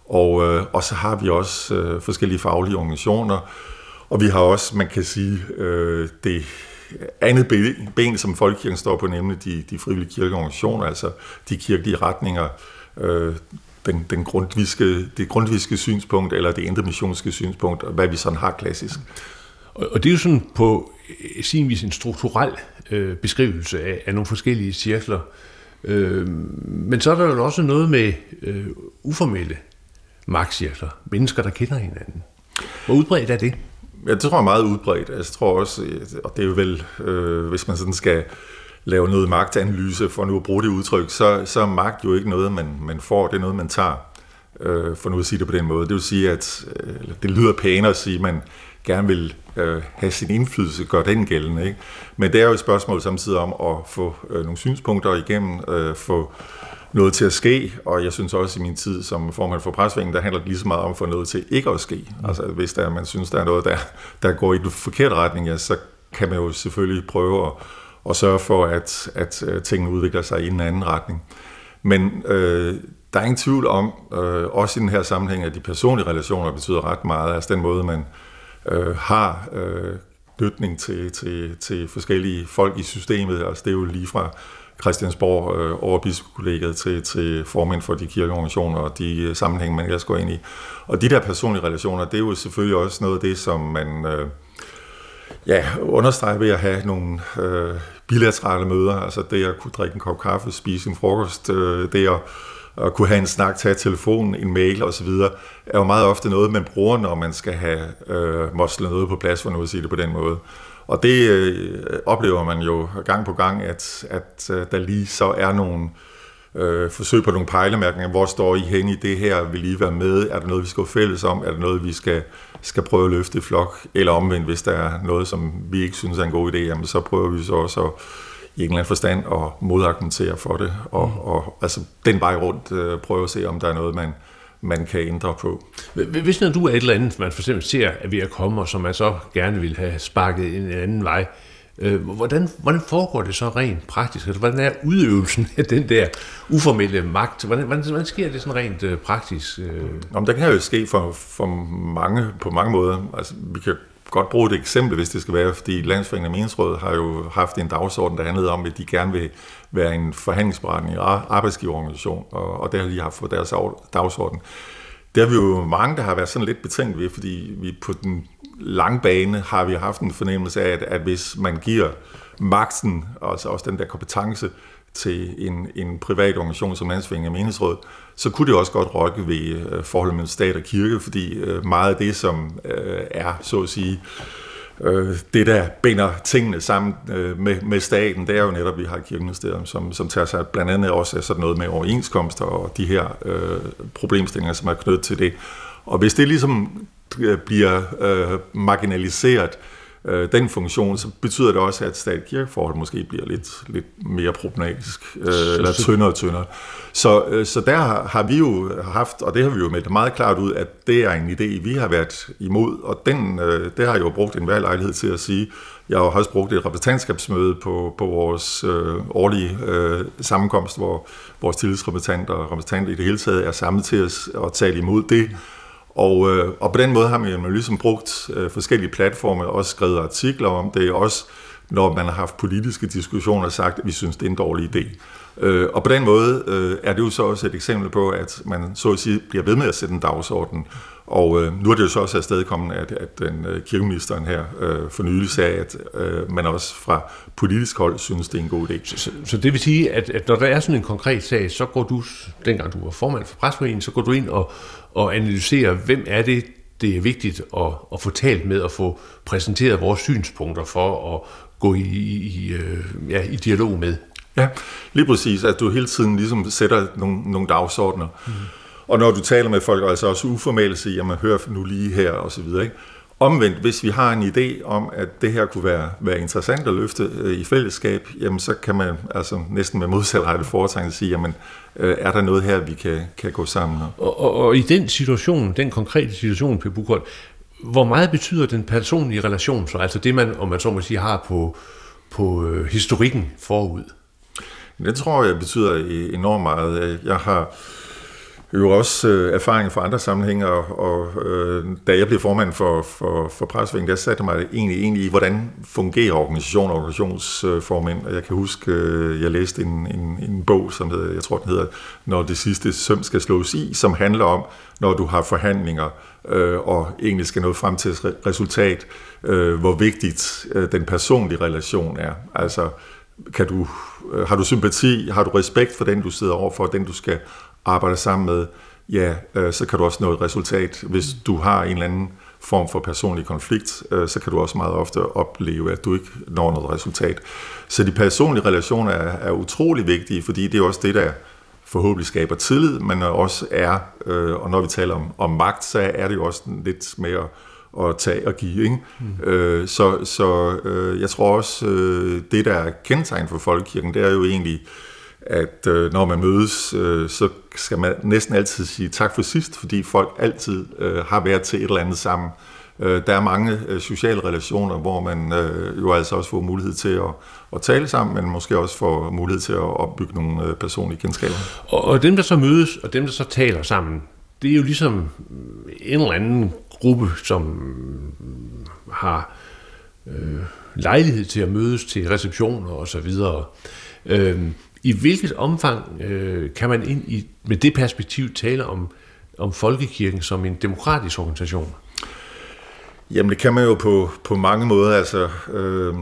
Og, øh, og så har vi også øh, forskellige faglige organisationer. Og vi har også, man kan sige, øh, det andet ben, som Folkekirken står på, nemlig de, de frivillige kirkeorganisationer, altså de kirkelige retninger, øh, den, den grundviske, det grundviske synspunkt, eller det intermissionske synspunkt, hvad vi sådan har klassisk. Og, og det er jo sådan på øh, sin vis en strukturel øh, beskrivelse af, af nogle forskellige cirkler. Øh, men så er der jo også noget med øh, uformelle magtcirkler, mennesker, der kender hinanden. Hvor udbredt er det? Ja, det tror jeg er meget udbredt. Jeg tror også, og det er jo vel, øh, hvis man sådan skal lave noget magtanalyse, for nu at bruge det udtryk, så, så er magt jo ikke noget, man, man får, det er noget, man tager, øh, for nu at sige det på den måde. Det vil sige, at øh, det lyder pænere at sige, at man gerne vil øh, have sin indflydelse, gør den gældende. Ikke? Men det er jo et spørgsmål samtidig om at få øh, nogle synspunkter igennem, øh, få noget til at ske, og jeg synes også i min tid som formand for presvingen, der handler det lige så meget om at få noget til ikke at ske. Mm. Altså hvis der, man synes, der er noget, der, der går i den forkerte retning, ja, så kan man jo selvfølgelig prøve at og sørge for, at, at øh, tingene udvikler sig i en anden retning. Men øh, der er ingen tvivl om, øh, også i den her sammenhæng, at de personlige relationer betyder ret meget. Altså den måde, man øh, har øh, døtning til, til, til forskellige folk i systemet. Altså det er jo lige fra Christiansborg øh, over bispekollegiet til, til formænd for de kirkeorganisationer og de øh, sammenhæng, man ellers går ind i. Og de der personlige relationer, det er jo selvfølgelig også noget af det, som man... Øh, ja, understreger ved at have nogle øh, bilaterale møder, altså det at kunne drikke en kop kaffe, spise en frokost, øh, det at, at kunne have en snak, tage telefonen, en mail osv., er jo meget ofte noget, man bruger, når man skal have øh, moslet noget på plads, for nu at sige det på den måde. Og det øh, oplever man jo gang på gang, at, at øh, der lige så er nogle øh, øh, forsøg på nogle pejlemærkninger. Hvor står I hen i det her? Vil I være med? Er der noget, vi skal fælles om? Er der noget, vi skal, skal prøve at løfte i flok? Eller omvendt, hvis der er noget, som vi ikke synes er en god idé, jamen så prøver vi så også at, i en eller anden forstand at modargumentere for det. Og, mm. og altså den vej rundt øh, prøve at se, om der er noget, man, man kan ændre på. Hvis når du er et eller andet, man for eksempel ser er ved at komme, og som man så gerne vil have sparket en anden vej, Øh, Øh, hvordan, hvordan foregår det så rent praktisk? Altså, hvordan er udøvelsen af den der uformelle magt? Hvordan, hvordan, hvordan sker det sådan rent øh, praktisk? Øh? Jamen, det kan jo ske for, for mange, på mange måder. Altså, vi kan godt bruge et eksempel, hvis det skal være, fordi Landsforeningen af Meningsråd har jo haft en dagsorden, der handlede om, at de gerne vil være en forhandlingsberetning arbejdsgiverorganisation, og, og der har de haft fået deres dagsorden. Det er vi jo mange, der har været sådan lidt betænkt ved, fordi vi på den langbane har vi haft en fornemmelse af, at, at hvis man giver magten, altså også den der kompetence, til en, en privat organisation som Landsforeningen af Menighedsråd, så kunne det også godt rokke ved øh, forholdet mellem stat og kirke, fordi øh, meget af det, som øh, er, så at sige, øh, det, der binder tingene sammen øh, med, med staten, det er jo netop, at vi har kirkeministerium, som, som tager sig blandt andet også af sådan noget med overenskomster og de her øh, problemstillinger, som er knyttet til det. Og hvis det ligesom øh, bliver øh, marginaliseret, øh, den funktion, så betyder det også, at stat-kirkeforholdet måske bliver lidt, lidt mere problematisk, øh, eller tyndere og tyndere. Så, øh, så der har vi jo haft, og det har vi jo meldt meget klart ud, at det er en idé, vi har været imod, og den, øh, det har jeg jo brugt en hver lejlighed til at sige. Jeg har også brugt et repræsentantskabsmøde på, på vores øh, årlige øh, sammenkomst, hvor vores tillidsrepræsentanter og repræsentanter i det hele taget er samlet til at, at tale imod det. Og, øh, og på den måde har man jo ligesom brugt øh, forskellige platforme, også skrevet artikler om det, også når man har haft politiske diskussioner og sagt, at vi synes, det er en dårlig idé. Øh, og på den måde øh, er det jo så også et eksempel på, at man så at sige bliver ved med at sætte en dagsorden. Og øh, nu er det jo så også afstedkommet, at, at den øh, kirkeministeren her øh, for nylig sagde, at øh, man også fra politisk hold synes, det er en god idé. Så, så det vil sige, at, at når der er sådan en konkret sag, så går du, dengang du var formand for presforeningen, så går du ind og, og analyserer, hvem er det, det er vigtigt at, at få talt med og få præsenteret vores synspunkter for at gå i, i, øh, ja, i dialog med. Ja, lige præcis, at du hele tiden ligesom sætter nogle, nogle dagsordner. Mm. Og når du taler med folk, altså også uformelt siger, jamen hør nu lige her og så videre, ikke? Omvendt, hvis vi har en idé om, at det her kunne være, være interessant at løfte øh, i fællesskab, jamen så kan man altså næsten med modsatrettet foretegn sige, jamen øh, er der noget her, vi kan, kan gå sammen om? Og, og, og i den situation, den konkrete situation, Per Bukold, hvor meget betyder den personlige relation så? Altså det, man, om man så må sige, har på, på øh, historikken forud? Det tror jeg betyder enormt meget. Jeg har jo også øh, erfaring fra andre sammenhænge, og, og øh, da jeg blev formand for, for, for presvingen, der satte mig egentlig, egentlig i, hvordan fungerer organisationer og organisationsformænd. Og jeg kan huske, øh, jeg læste en, en, en bog, som hedder, jeg tror den hedder, Når det sidste søm skal slås i, som handler om, når du har forhandlinger, øh, og egentlig skal nå frem til et resultat, øh, hvor vigtigt øh, den personlige relation er. Altså, kan du, øh, har du sympati, har du respekt for den, du sidder overfor, den du skal arbejde sammen med, ja, øh, så kan du også nå et resultat. Hvis du har en eller anden form for personlig konflikt, øh, så kan du også meget ofte opleve, at du ikke når noget resultat. Så de personlige relationer er, er utrolig vigtige, fordi det er også det, der forhåbentlig skaber tillid, men også er, øh, og når vi taler om, om magt, så er det jo også lidt mere at tage og give. Ikke? Mm. Øh, så så øh, jeg tror også, øh, det der er kendetegn for folkekirken, det er jo egentlig, at øh, når man mødes, øh, så skal man næsten altid sige tak for sidst, fordi folk altid øh, har været til et eller andet sammen. Øh, der er mange øh, sociale relationer, hvor man øh, jo altså også får mulighed til at, at tale sammen, men måske også får mulighed til at opbygge nogle øh, personlige kendskaber. Og, og dem, der så mødes, og dem, der så taler sammen, det er jo ligesom en eller anden gruppe, som mm, har øh, lejlighed til at mødes til receptioner og så videre. Øh, i hvilket omfang øh, kan man ind i, med det perspektiv tale om, om folkekirken som en demokratisk organisation? Jamen det kan man jo på, på mange måder. Altså, øh,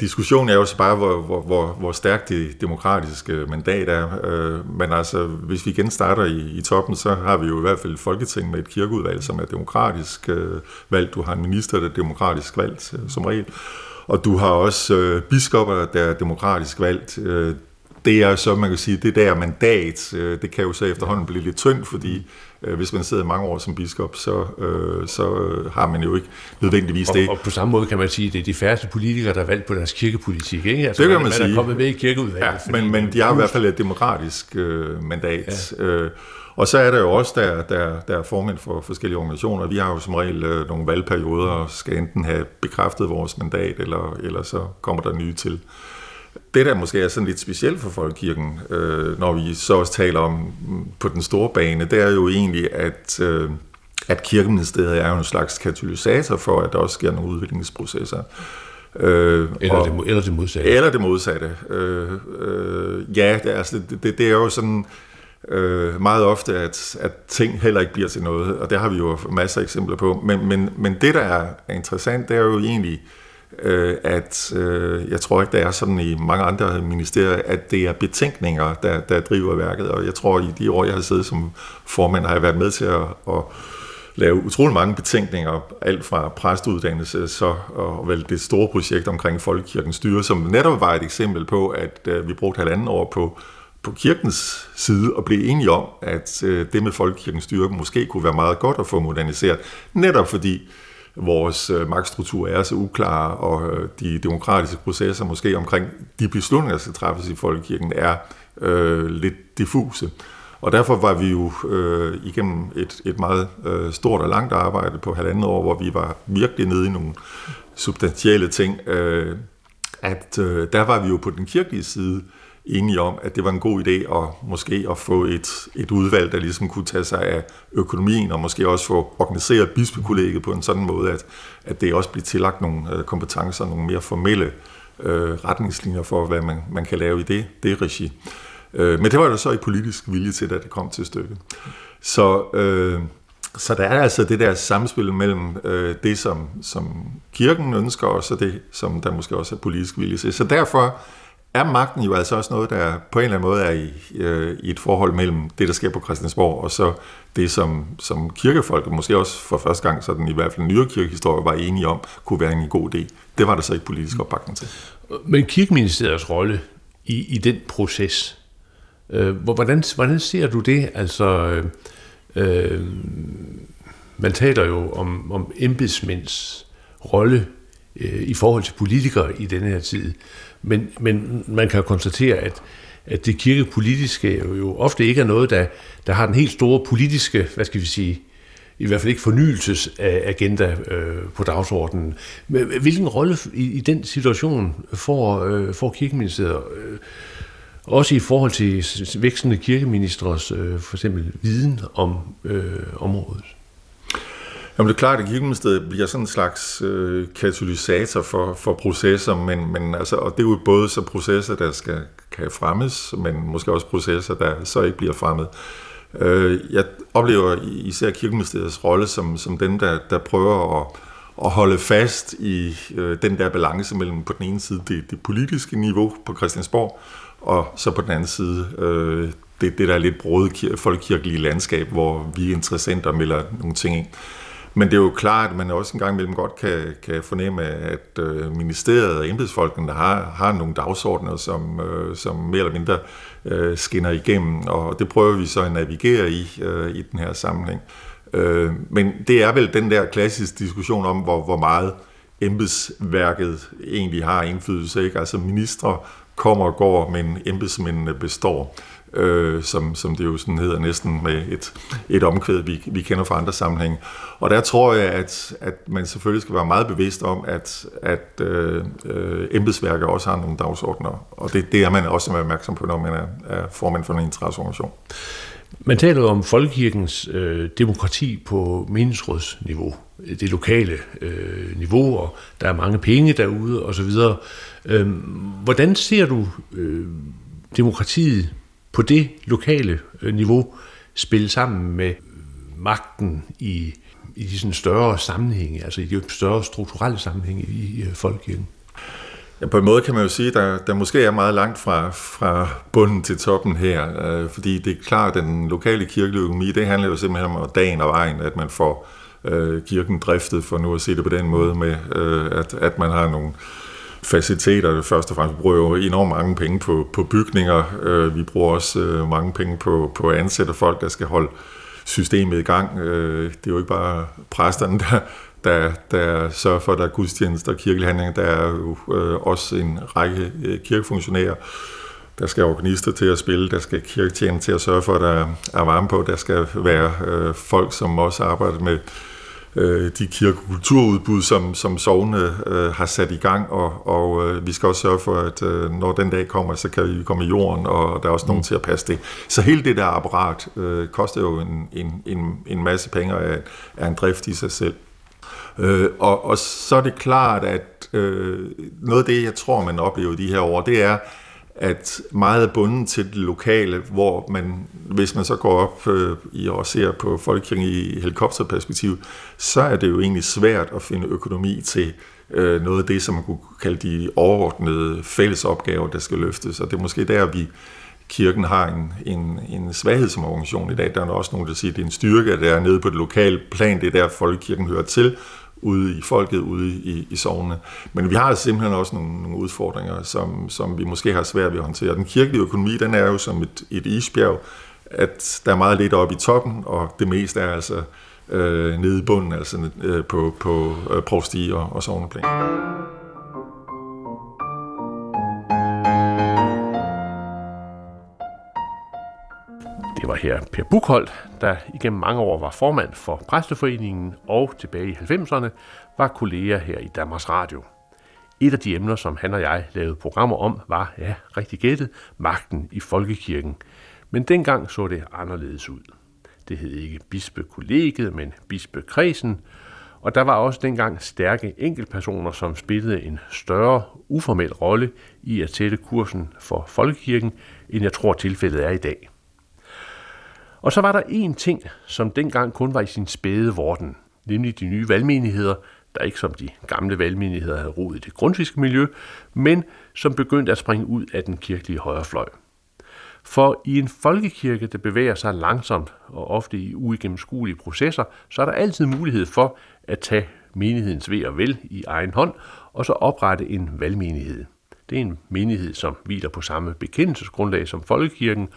Diskussionen er jo så bare, hvor, hvor, hvor, hvor stærkt det demokratiske mandat er. Øh, men altså, hvis vi igen starter i, i toppen, så har vi jo i hvert fald Folketinget folketing med et kirkeudvalg, som er demokratisk øh, valgt. Du har en minister, der er demokratisk valgt, øh, som regel. Og du har også øh, biskopper, der er demokratisk valgt. Øh, det er så, man kan sige, det der mandat, øh, det kan jo så efterhånden blive lidt tyndt, fordi øh, hvis man sidder mange år som biskop, så, øh, så har man jo ikke nødvendigvis det. Og, og på samme måde kan man sige, at det er de færreste politikere, der er valgt på deres kirkepolitik. Ikke? Altså, det kan man, man sige. Man er kommet med i kirkeudvalget. Ja, men, men de har i hvert fald et demokratisk øh, mandat. Ja. Øh, og så er der jo også, der, der, der er formænd for forskellige organisationer. Vi har jo som regel øh, nogle valgperioder, og skal enten have bekræftet vores mandat, eller, eller så kommer der nye til. Det, der måske er sådan lidt specielt for Folkekirken, øh, når vi så også taler om på den store bane, det er jo egentlig, at, øh, at kirkeministeriet er jo en slags katalysator for, at der også sker nogle udviklingsprocesser. Øh, eller, og, det, eller det modsatte. Eller det modsatte. Øh, øh, ja, det, altså, det, det, det er jo sådan øh, meget ofte, at, at ting heller ikke bliver til noget, og det har vi jo masser af eksempler på. Men, men, men det, der er interessant, det er jo egentlig, øh, Øh, at øh, jeg tror ikke, der er sådan i mange andre ministerier, at det er betænkninger, der, der driver værket, og jeg tror, i de år, jeg har siddet som formand, har jeg været med til at, at lave utrolig mange betænkninger, alt fra præstuddannelse så, og vel det store projekt omkring Folkekirkens styre, som netop var et eksempel på, at øh, vi brugte halvanden år på, på kirkens side og blev enige om, at øh, det med Folkekirkens styre måske kunne være meget godt at få moderniseret, netop fordi vores øh, magtstruktur er så uklar, og øh, de demokratiske processer måske omkring de beslutninger, der skal træffes i Folkekirken, er øh, lidt diffuse. Og derfor var vi jo øh, igennem et, et meget øh, stort og langt arbejde på halvandet år, hvor vi var virkelig nede i nogle substantielle ting, øh, at øh, der var vi jo på den kirkelige side enige om, at det var en god idé at måske at få et, et udvalg, der ligesom kunne tage sig af økonomien, og måske også få organiseret bispekollegiet på en sådan måde, at, at det også bliver tillagt nogle øh, kompetencer, nogle mere formelle øh, retningslinjer for, hvad man, man kan lave i det, det regi. Øh, men det var der så i politisk vilje til, da det kom til stykket. Så, øh, så der er altså det der samspil mellem øh, det, som, som kirken ønsker, og så det, som der måske også er politisk vilje til. Så derfor er magten jo altså også noget, der på en eller anden måde er i, øh, i et forhold mellem det, der sker på Christiansborg, og så det, som, som kirkefolket, måske også for første gang, sådan i hvert fald nyere kirkehistorie, var enige om, kunne være en god idé. Det var der så ikke politisk opbakning til. Men kirkeministeriets rolle i, i den proces, øh, hvordan, hvordan ser du det? Altså, øh, øh, man taler jo om, om embedsmænds rolle øh, i forhold til politikere i denne her tid. Men, men man kan konstatere, at, at det kirkepolitiske jo ofte ikke er noget, der, der har den helt store politiske, hvad skal vi sige, i hvert fald ikke fornyelsesagenda øh, på dagsordenen. Men hvilken rolle i, i den situation får, øh, får kirkeministeriet, øh, også i forhold til vækstende kirkeministers øh, for eksempel viden om øh, området? Jamen det er klart, at kirkeministeriet bliver sådan en slags øh, katalysator for, for processer, men, men altså, og det er jo både så processer, der skal, kan fremmes, men måske også processer, der så ikke bliver fremmet. Øh, jeg oplever især kirkeministeriets rolle som, som den, der, der prøver at, at holde fast i øh, den der balance mellem på den ene side det, det politiske niveau på Christiansborg, og så på den anden side øh, det, det der lidt brode folkekirkelige landskab, hvor vi interessenter melder nogle ting ind. Men det er jo klart, at man også en gang imellem godt kan, kan fornemme, at øh, ministeriet og embedsfolkene har, har nogle dagsordner, som, øh, som mere eller mindre øh, skinner igennem, og det prøver vi så at navigere i øh, i den her sammenhæng. Øh, men det er vel den der klassiske diskussion om, hvor, hvor meget embedsværket egentlig har indflydelse. Ikke? Altså ministre kommer og går, men embedsmændene består øh, som, som det jo sådan hedder næsten med et, et omkvæd, vi, vi kender fra andre sammenhænge. Og der tror jeg, at, at man selvfølgelig skal være meget bevidst om, at, at øh, øh embedsværket også har nogle dagsordner, og det, det er man også er opmærksom på, når man er, er formand for en interesseorganisation. Man taler om folkekirkens øh, demokrati på meningsrådsniveau, det lokale øh, niveau, og der er mange penge derude osv. Øh, hvordan ser du øh, demokratiet på det lokale øh, niveau spille sammen med magten i, i de sådan større sammenhænge, altså i de større strukturelle sammenhænge i, i øh, folkekirken? Ja, på en måde kan man jo sige, at der, der måske er meget langt fra, fra bunden til toppen her, øh, fordi det er klart, at den lokale kirkeøkonomi, det handler jo simpelthen om dagen og vejen, at man får øh, kirken driftet, for nu at se det på den måde, med øh, at, at man har nogle, øh, faciliteterne Først og fremmest vi bruger jo enormt mange penge på, på bygninger. Øh, vi bruger også øh, mange penge på, på at ansætte folk, der skal holde systemet i gang. Øh, det er jo ikke bare præsterne, der, der, der sørger for, at der er gudstjenester og kirkelige. Der er jo også en række kirkefunktionærer, der skal organister til at spille, der skal kirketjener til at sørge for, at der er varme på, der skal være øh, folk, som også arbejder med øh, de kirkekulturudbud, som, som sovne øh, har sat i gang, og, og øh, vi skal også sørge for, at øh, når den dag kommer, så kan vi komme i jorden, og der er også nogen mm. til at passe det. Så hele det der apparat øh, koster jo en, en, en, en masse penge af, af en drift i sig selv. Øh, og, og så er det klart, at øh, noget af det, jeg tror, man oplever de her år, det er, at meget er bundet til det lokale, hvor man, hvis man så går op øh, i og ser på folkekirken i helikopterperspektiv, så er det jo egentlig svært at finde økonomi til øh, noget af det, som man kunne kalde de overordnede fælles opgaver, der skal løftes. Og det er måske der, vi kirken har en, en, en svaghed som organisation i dag. Der er også nogen, der siger, at det er en styrke, at det er nede på det lokale plan. Det er der, folkekirken hører til, ude i folket, ude i, i sovnene. Men vi har simpelthen også nogle, nogle udfordringer, som, som vi måske har svært ved at håndtere. Den kirkelige økonomi, den er jo som et, et isbjerg, at der er meget lidt oppe i toppen, og det meste er altså øh, nede i bunden, altså øh, på, på øh, provsti og, og sovneplan. Det var her Per Bukholdt, der igennem mange år var formand for Præsteforeningen og tilbage i 90'erne var kollega her i Danmarks Radio. Et af de emner, som han og jeg lavede programmer om, var, ja, rigtig gættet, magten i folkekirken. Men dengang så det anderledes ud. Det hed ikke bispekollegiet, men bispekredsen, og der var også dengang stærke enkeltpersoner, som spillede en større uformel rolle i at sætte kursen for folkekirken, end jeg tror tilfældet er i dag. Og så var der en ting, som dengang kun var i sin spæde vorden, nemlig de nye valgmenigheder, der ikke som de gamle valgmenigheder havde rodet i det grundfiske miljø, men som begyndte at springe ud af den kirkelige højrefløj. For i en folkekirke, der bevæger sig langsomt og ofte i uigennemskuelige processer, så er der altid mulighed for at tage menighedens ved og vel i egen hånd, og så oprette en valgmenighed. Det er en menighed, som hviler på samme bekendelsesgrundlag som folkekirken,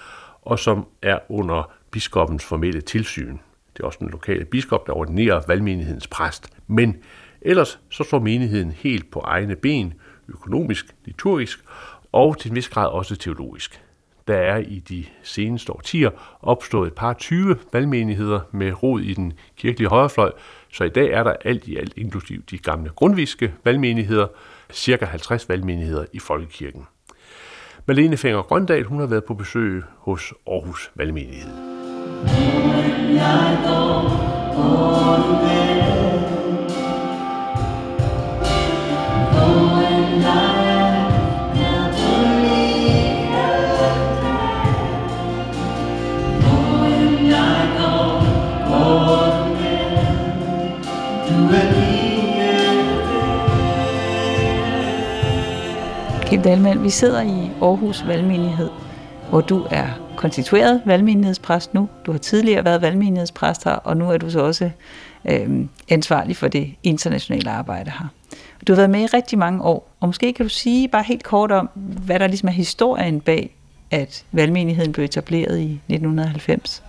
og som er under biskopens formelle tilsyn. Det er også den lokale biskop, der ordinerer valgmenighedens præst. Men ellers så står menigheden helt på egne ben, økonomisk, liturgisk og til en vis grad også teologisk. Der er i de seneste årtier opstået et par 20 valgmenigheder med rod i den kirkelige højrefløj, så i dag er der alt i alt, inklusiv de gamle grundviske valgmenigheder, cirka 50 valgmenigheder i folkekirken. Malene Fenger Grøndal hun har været på besøg hos Aarhus Valgmenighed. Kim Dahlmann, vi sidder i Aarhus Valgmenighed, hvor du er konstitueret valgmenighedspræst nu. Du har tidligere været valgmenighedspræst her, og nu er du så også øh, ansvarlig for det internationale arbejde her. Du har været med i rigtig mange år, og måske kan du sige bare helt kort om, hvad der ligesom er historien bag, at valgmenigheden blev etableret i 1990.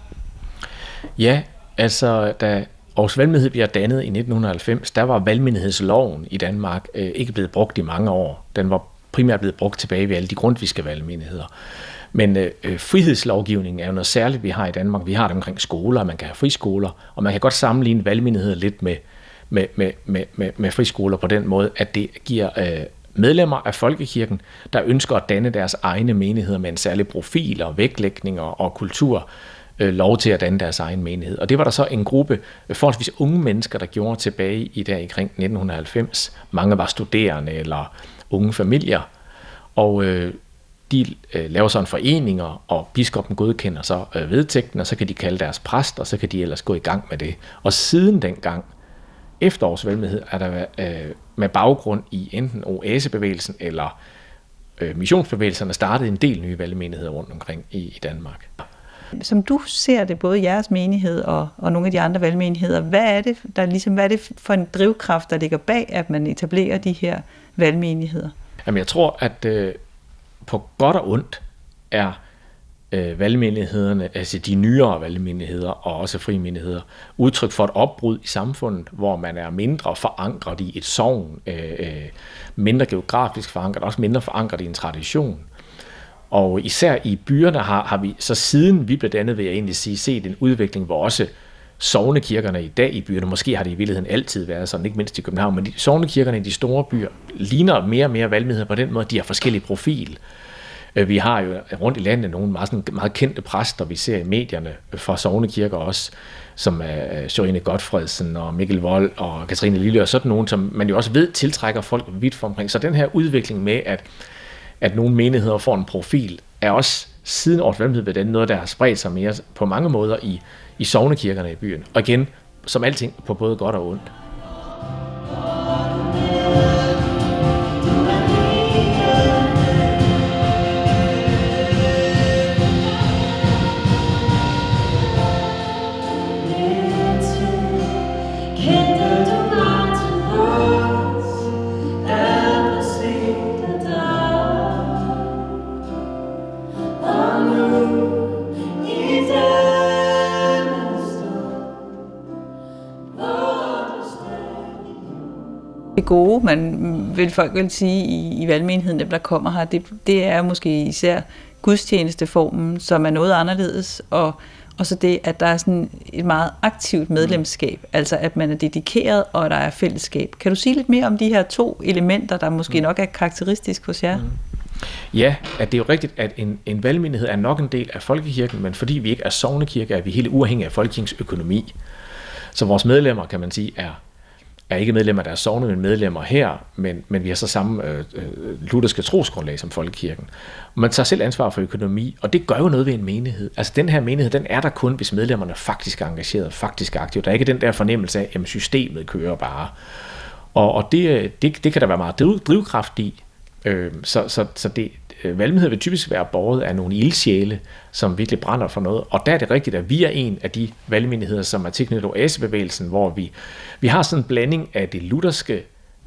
Ja, altså da Aarhus Valgmenighed bliver dannet i 1990, der var valgmenighedsloven i Danmark øh, ikke blevet brugt i mange år. Den var primært blevet brugt tilbage ved alle de grundviske valgmenigheder. Men øh, øh, frihedslovgivningen er jo noget særligt, vi har i Danmark. Vi har det omkring skoler, man kan have friskoler, og man kan godt sammenligne valgmenigheder lidt med, med, med, med, med, med friskoler på den måde, at det giver øh, medlemmer af folkekirken, der ønsker at danne deres egne menigheder med en særlig profil og vægtlægning og kultur, øh, lov til at danne deres egen menighed. Og det var der så en gruppe øh, forholdsvis unge mennesker, der gjorde tilbage i dag omkring 1990. Mange var studerende eller unge familier, og øh, de øh, laver sådan foreninger, og biskoppen godkender så øh, vedtægten, og så kan de kalde deres præst, og så kan de ellers gå i gang med det. Og siden dengang, efterårsvalgmenighed, er der øh, med baggrund i enten OASE-bevægelsen eller øh, missionsbevægelserne startet en del nye valgmenigheder rundt omkring i, i Danmark. Som du ser det, både jeres menighed og, og nogle af de andre valgmenigheder, hvad er, det, der ligesom, hvad er det for en drivkraft, der ligger bag, at man etablerer de her valgmenigheder? Jamen jeg tror, at øh, på godt og ondt er øh, valgmenighederne, altså de nyere valgmenigheder og også frimenigheder, udtryk for et opbrud i samfundet, hvor man er mindre forankret i et sovn, øh, øh, mindre geografisk forankret, også mindre forankret i en tradition. Og især i byerne har, har vi, så siden vi blev dannet, vil jeg egentlig sige, set en udvikling, hvor også sovnekirkerne i dag i byerne, måske har det i virkeligheden altid været sådan, ikke mindst i København, men de, sovnekirkerne i de store byer ligner mere og mere valgmenigheder på den måde, de har forskellige profil. Øh, Øh, vi har jo rundt i landet nogle meget, sådan, meget kendte præster, vi ser i medierne øh, fra Sognekirker også, som er øh, Sjorine Godfredsen og Mikkel Vold og Katrine Lille og sådan nogen, som man jo også ved tiltrækker folk vidt for omkring. Så den her udvikling med, at at nogle menigheder får en profil, er også siden års valgmenighed ved den noget, der har spredt sig mere på mange måder i, i sovnekirkerne i byen. Og igen, som alting på både godt og ondt. Gode, man vil folk vil sige i, i valgmenigheden, dem der kommer her, det, det er måske især gudstjenesteformen, som er noget anderledes, og, og så det, at der er sådan et meget aktivt medlemskab, mm. altså at man er dedikeret, og der er fællesskab. Kan du sige lidt mere om de her to elementer, der måske mm. nok er karakteristisk hos jer? Mm. Ja, at det er jo rigtigt, at en, en valgmenighed er nok en del af folkekirken, men fordi vi ikke er sovnekirke, er vi helt uafhængige af folkekirkens økonomi. Så vores medlemmer, kan man sige, er er ikke medlemmer af deres sovne, men medlemmer her, men, men vi har så samme øh, øh, lutherske trosgrundlag som folkekirken. Man tager selv ansvar for økonomi, og det gør jo noget ved en menighed. Altså den her menighed, den er der kun, hvis medlemmerne faktisk er engageret, faktisk er aktive. Der er ikke den der fornemmelse af, at systemet kører bare. Og, og det, øh, det, det kan der være meget driv, drivkraft i. Øh, så, så, så det, Øh, vil typisk være borget af nogle ildsjæle, som virkelig brænder for noget. Og der er det rigtigt, at vi er en af de valgmenigheder, som er tilknyttet oasebevægelsen, hvor vi, vi har sådan en blanding af det lutherske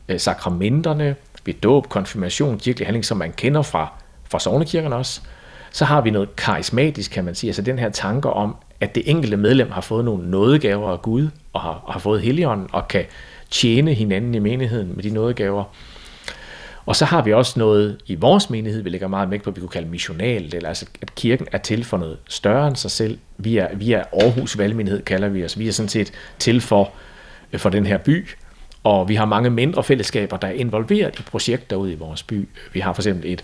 øh, sakramenterne, ved dåb, konfirmation, kirkelig handling, som man kender fra, fra sovnekirkerne også. Så har vi noget karismatisk, kan man sige, altså den her tanke om, at det enkelte medlem har fået nogle nådegaver af Gud, og har, og har fået heligånden, og kan tjene hinanden i menigheden med de nådegaver. Og så har vi også noget i vores menighed, vi lægger meget vægt på, at vi kunne kalde missionalt, eller altså at kirken er til for noget større end sig selv. Vi er, vi er Aarhus Valgmenighed, kalder vi os. Vi er sådan set til for, øh, for den her by, og vi har mange mindre fællesskaber, der er involveret i projekter ude i vores by. Vi har for eksempel et,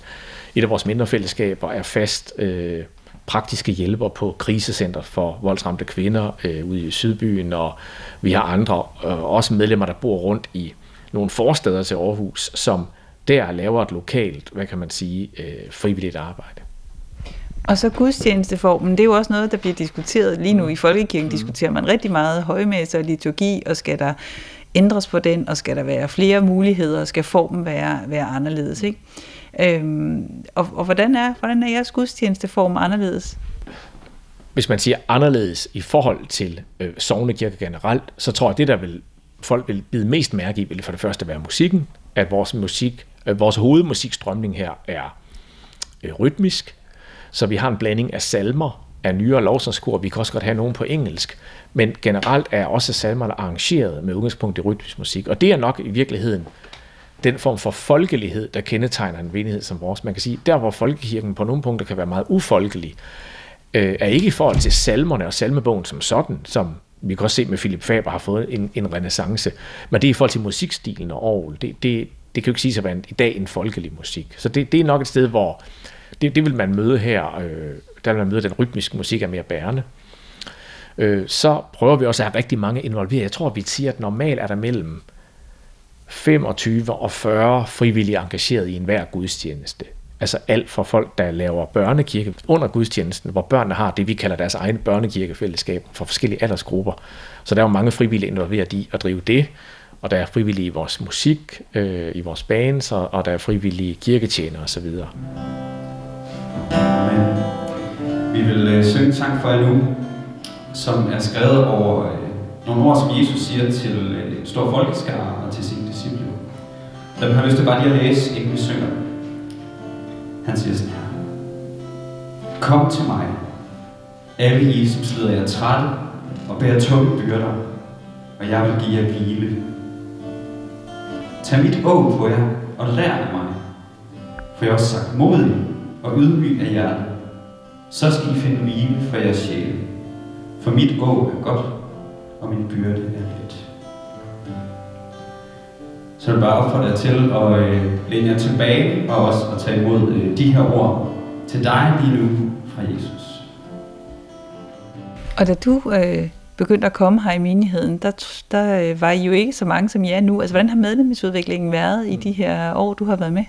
et af vores mindre fællesskaber er fast øh, praktiske hjælper på krisecenter for voldsramte kvinder øh, ude i Sydbyen, og vi har andre, øh, også medlemmer, der bor rundt i nogle forsteder til Aarhus, som der laver et lokalt, hvad kan man sige, øh, frivilligt arbejde. Og så gudstjenesteformen, det er jo også noget, der bliver diskuteret. Lige nu i Folkekirken mm. diskuterer man rigtig meget højmesse og liturgi, og skal der ændres på den, og skal der være flere muligheder, og skal formen være, være anderledes. Ikke? Øhm, og, og hvordan er, hvordan er jeres gudstjenesteform anderledes? Hvis man siger anderledes i forhold til øh, sovnekirke generelt, så tror jeg, at det, der vil, folk vil bide mest mærke i, vil for det første være musikken, at vores musik Øh, vores hovedmusikstrømning her er øh, rytmisk, så vi har en blanding af salmer, af nyere lovsangskor, vi kan også godt have nogen på engelsk, men generelt er også salmerne arrangeret med udgangspunkt i rytmisk musik, og det er nok i virkeligheden den form for folkelighed, der kendetegner en menighed som vores. Man kan sige, der hvor folkekirken på nogle punkter kan være meget ufolkelig, øh, er ikke i forhold til salmerne og salmebogen som sådan, som vi kan også se med Philip Faber har fået en, en renaissance, men det er i forhold til musikstilen og orgel. Det, det, det kan jo ikke sige at være en, i dag en folkelig musik. Så det, det er nok et sted, hvor det, det vil man møde her. Øh, der vil man møde, at den rytmiske musik er mere bærende. Øh, så prøver vi også at have rigtig mange involveret. Jeg tror, vi siger, at normalt er der mellem 25 og 40 frivillige engageret i enhver gudstjeneste. Altså alt for folk, der laver børnekirke under gudstjenesten, hvor børnene har det, vi kalder deres egen børnekirkefællesskab for forskellige aldersgrupper. Så der er jo mange frivillige involveret i at drive det og der er frivillige i vores musik, øh, i vores bands, og, og der er frivillige kirketjenere osv. Amen. Vi vil øh, synge en sang for jer nu, som er skrevet over øh, nogle ord, som Jesus siger til øh, en stor folkeskare og til sine disciple. Dem har lyst til bare lige at læse, inden vi synger. Han siger sådan her. Kom til mig, alle I, som slider jer trætte og bærer tunge byrder, og jeg vil give jer hvile. Tag mit åg på jer og lær af mig. For jeg er sagt modig og ydmyg af hjertet. Så skal I finde hvile for jeres sjæl. For mit åg er godt, og min byrde er let. Så vil bare opfordre jer til at øh, læne jer tilbage og også at tage imod øh, de her ord til dig lige nu fra Jesus. Og da du øh, begyndte at komme her i menigheden, der, der øh, var I jo ikke så mange, som I er nu. Altså, hvordan har medlemsudviklingen været i de her år, du har været med?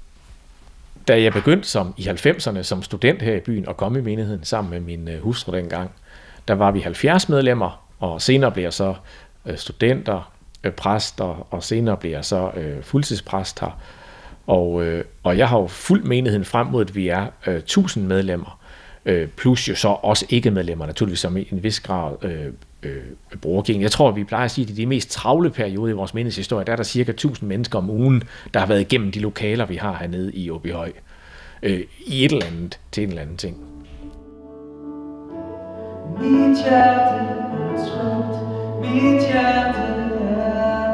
da jeg begyndte som i 90'erne som student her i byen og komme i menigheden sammen med min øh, hustru dengang, der var vi 70 medlemmer, og senere blev jeg så øh, studenter, præster, og senere blev jeg så øh, fuldtidspræst her. Og, øh, og jeg har jo fuldt menigheden frem mod, at vi er øh, 1000 medlemmer, øh, plus jo så også ikke medlemmer, naturligvis som i en vis grad øh, øh, bruger. Jeg tror, vi plejer at sige, at i de mest travle perioder i vores mindeshistorie, der er der cirka 1000 mennesker om ugen, der har været igennem de lokaler, vi har hernede i Åbyhøj, øh, i et eller andet til en eller anden ting. Mit hjerte er trygt, mit hjerte er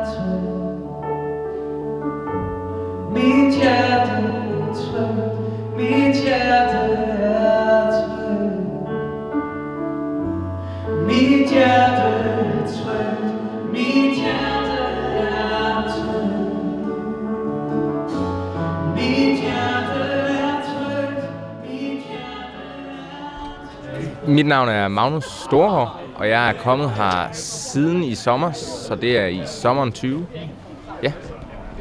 Mit navn er Magnus Storhår, og jeg er kommet her siden i sommer, så det er i sommeren 20. Ja.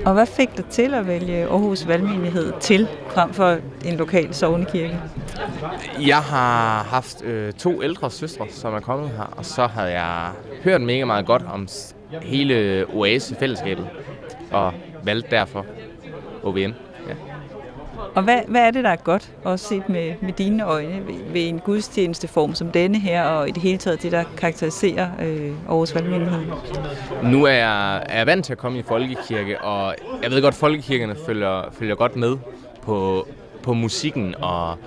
Og hvad fik dig til at vælge Aarhus Valgmenighed til, frem for en lokal sovnekirke? Jeg har haft øh, to ældre søstre, som er kommet her, og så havde jeg hørt mega meget godt om hele Oase-fællesskabet, og valgte derfor OVM. Og hvad, hvad er det, der er godt, også set med, med dine øjne, ved, ved en gudstjenesteform som denne her, og i det hele taget det, der karakteriserer øh, Aarhus Valgmenighed? Nu er jeg, er jeg vant til at komme i folkekirke, og jeg ved godt, at folkekirkerne følger, følger godt med på, på musikken, og,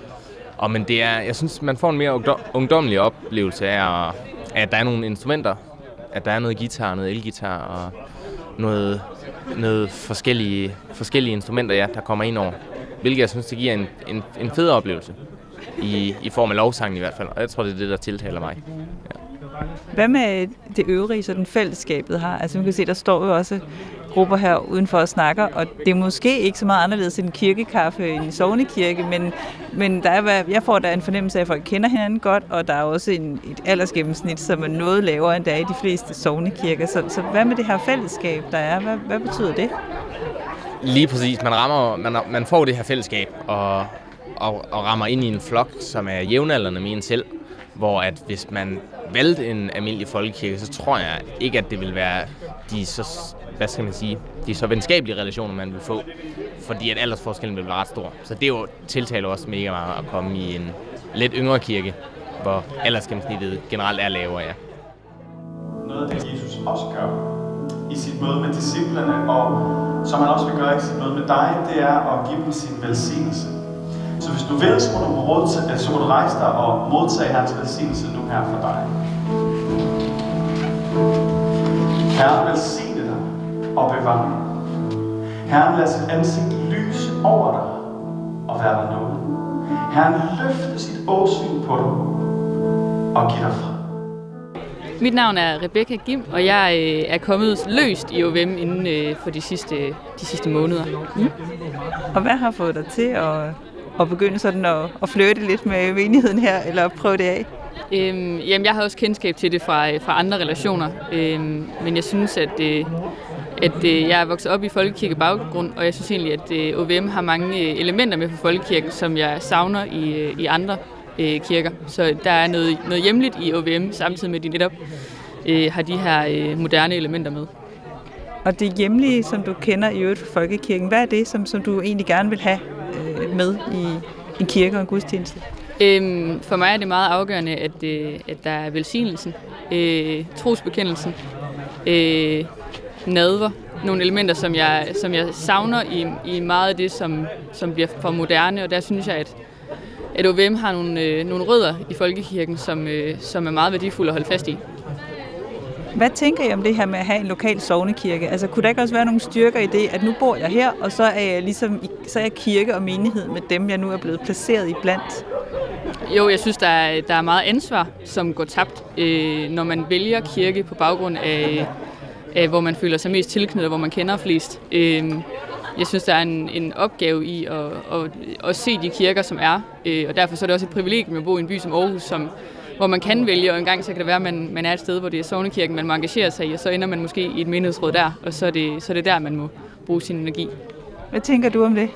og men det er, jeg synes, man får en mere ungdommelig oplevelse af, at, at der er nogle instrumenter, at der er noget guitar, noget elgitar og noget, noget forskellige, forskellige instrumenter, ja, der kommer ind over. Hvilket jeg synes, det giver en, en, en fed oplevelse. I, I form af lovsangen i hvert fald, og jeg tror, det er det, der tiltaler mig. Hvad med det øvrige, så den fællesskabet har? Altså man kan se, der står jo også grupper her udenfor og snakker, og det er måske ikke så meget anderledes end en kirkekaffe i en sovnekirke, men, men der er, jeg får da en fornemmelse af, at folk kender hinanden godt, og der er også en, et aldersgennemsnit, som er noget lavere, end der er i de fleste sovnekirker. Så, så hvad med det her fællesskab, der er? Hvad, hvad betyder det? Lige præcis. Man, rammer, man, man får det her fællesskab og, og, og rammer ind i en flok, som er jævnaldrende med en selv. Hvor at hvis man valgte en almindelig folkekirke, så tror jeg ikke, at det vil være de så, hvad skal man sige, de så venskabelige relationer, man vil få. Fordi at aldersforskellen vil være ret stor. Så det er jo tiltaler også mega meget at komme i en lidt yngre kirke, hvor aldersgennemsnittet generelt er lavere, ja. Noget af det, Jesus også gør i sit møde med disciplerne, og som han også vil gøre i sit møde med dig, det er at give dem sin velsignelse. Så hvis du vil, så må du, modtage, så må du rejse dig og modtage hans velsignelse nu her for dig. Herren velsigne dig og bevare dig. Herren lad sit ansigt lyse over dig og være dig noget. Herren løfte sit åsyn på dig og give dig fred. Mit navn er Rebecca Gim, og jeg øh, er kommet løst i OVM inden øh, for de sidste, de sidste måneder. Mm. Og hvad har fået dig til at, at begynde sådan at, at flytte lidt med menigheden her, eller prøve det af? Øhm, jamen, jeg har også kendskab til det fra, øh, fra andre relationer, øhm, men jeg synes, at, øh, at øh, jeg er vokset op i folkekirke baggrund, og jeg synes egentlig, at øh, OVM har mange øh, elementer med fra folkekirken, som jeg savner i, øh, i andre øh, kirker. Så der er noget, noget hjemligt i OVM, samtidig med, at de netop øh, har de her øh, moderne elementer med. Og det hjemlige, som du kender i øvrigt fra folkekirken, hvad er det, som, som du egentlig gerne vil have øh, med i en kirke og en gudstjeneste? Øhm, for mig er det meget afgørende, at, øh, at der er velsignelsen, øh, trosbekendelsen, øh, nadver, nogle elementer, som jeg, som jeg savner i, i meget af det, som, som bliver for moderne, og der synes jeg, at, at OVM har nogle, øh, nogle rødder i folkekirken, som, øh, som er meget værdifulde at holde fast i. Hvad tænker I om det her med at have en lokal sovnekirke? Altså kunne der ikke også være nogle styrker i det, at nu bor jeg her, og så er jeg ligesom så er jeg kirke og menighed med dem, jeg nu er blevet placeret i blandt? Jo, jeg synes, der er, der er meget ansvar, som går tabt, øh, når man vælger kirke på baggrund af, af, hvor man føler sig mest tilknyttet, hvor man kender flest. Øh, jeg synes, der er en, en opgave i at, at, at se de kirker, som er, øh, og derfor så er det også et privilegium at bo i en by som Aarhus, som, hvor man kan vælge, og engang så kan det være, at man, man er et sted, hvor det er sovnekirken, man må engagere sig i, og så ender man måske i et menighedsråd der, og så er det, så er det der, man må bruge sin energi. Hvad tænker du om det?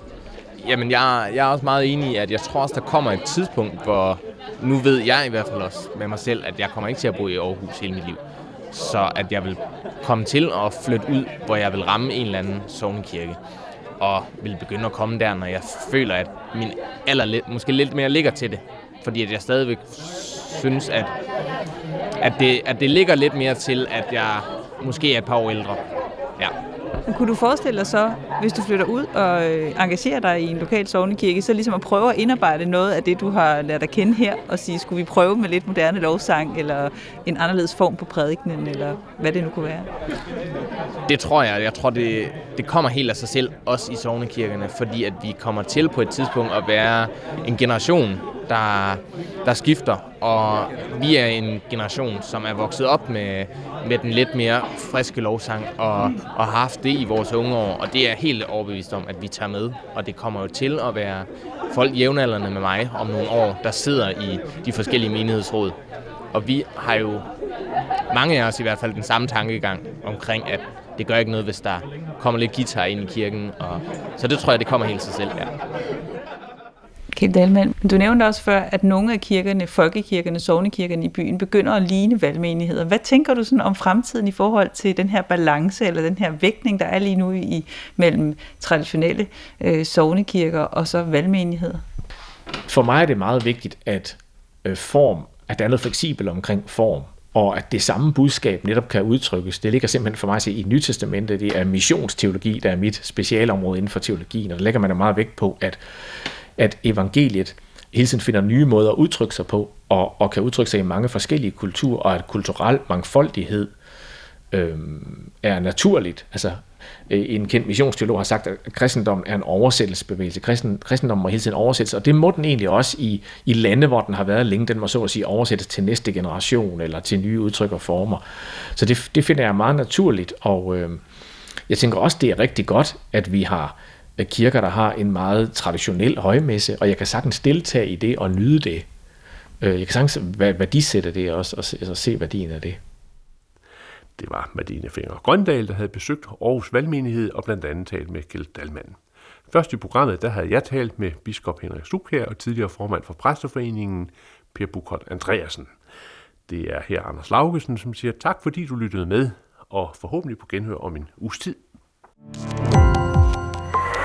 jamen jeg, jeg er også meget enig i, at jeg tror også, der kommer et tidspunkt, hvor nu ved jeg i hvert fald også med mig selv, at jeg kommer ikke til at bo i Aarhus hele mit liv. Så at jeg vil komme til at flytte ud, hvor jeg vil ramme en eller anden sovnekirke. Og vil begynde at komme der, når jeg føler, at min alder lidt, måske lidt mere ligger til det. Fordi at jeg stadigvæk synes, at, at, det, at det ligger lidt mere til, at jeg måske er et par år ældre. Ja. Kunne du forestille dig så, hvis du flytter ud og øh, engagerer dig i en lokal sovnekirke, så ligesom at prøve at indarbejde noget af det, du har lært at kende her, og sige, skulle vi prøve med lidt moderne lovsang, eller en anderledes form på prædikenen, eller hvad det nu kunne være? Det tror jeg. Jeg tror, det, det kommer helt af sig selv, også i sovnekirkerne, fordi at vi kommer til på et tidspunkt at være en generation, der, der skifter, og vi er en generation, som er vokset op med, med den lidt mere friske lovsang, og, og har haft det i vores unge år, og det er helt overbevist om, at vi tager med, og det kommer jo til at være folk jævnaldrende med mig om nogle år, der sidder i de forskellige menighedsråd. Og vi har jo, mange af os i hvert fald, den samme tankegang omkring, at det gør ikke noget, hvis der kommer lidt guitar ind i kirken. Og, så det tror jeg, det kommer helt sig selv, ja. Kim Dahlmann, du nævnte også før, at nogle af kirkerne, folkekirkerne, sovnekirkerne i byen, begynder at ligne valgmenigheder. Hvad tænker du sådan om fremtiden i forhold til den her balance, eller den her vægtning, der er lige nu i mellem traditionelle øh, sovnekirker og så valgmenigheder? For mig er det meget vigtigt, at øh, form, at der er noget fleksibelt omkring form, og at det samme budskab netop kan udtrykkes. Det ligger simpelthen for mig at se i Nytestamentet, det er missionsteologi, der er mit specialområde inden for teologien, og der lægger man da meget vægt på, at at evangeliet hele tiden finder nye måder at udtrykke sig på, og, og kan udtrykke sig i mange forskellige kulturer, og at kulturel mangfoldighed øh, er naturligt. Altså, øh, en kendt missionsteolog har sagt, at kristendommen er en oversættelsesbevægelse. Kristen, kristendommen må hele tiden oversættes, og det må den egentlig også i, i lande, hvor den har været længe. Den må så at sige oversættes til næste generation, eller til nye udtryk og former. Så det, det finder jeg meget naturligt, og øh, jeg tænker også, det er rigtig godt, at vi har kirker, der har en meget traditionel højmesse, og jeg kan sagtens deltage i det og nyde det. Øh, jeg kan sagtens værdisætte det også, og se, altså se værdien af det. Det var Madine Finger Grøndal, der havde besøgt Aarhus Valgmenighed og blandt andet talt med Kjeld Dalman. Først i programmet, der havde jeg talt med biskop Henrik Stukær og tidligere formand for Præsteforeningen, Per Bukot Andreasen. Det er her Anders Laugesen, som siger tak, fordi du lyttede med, og forhåbentlig på genhør om en uges tid.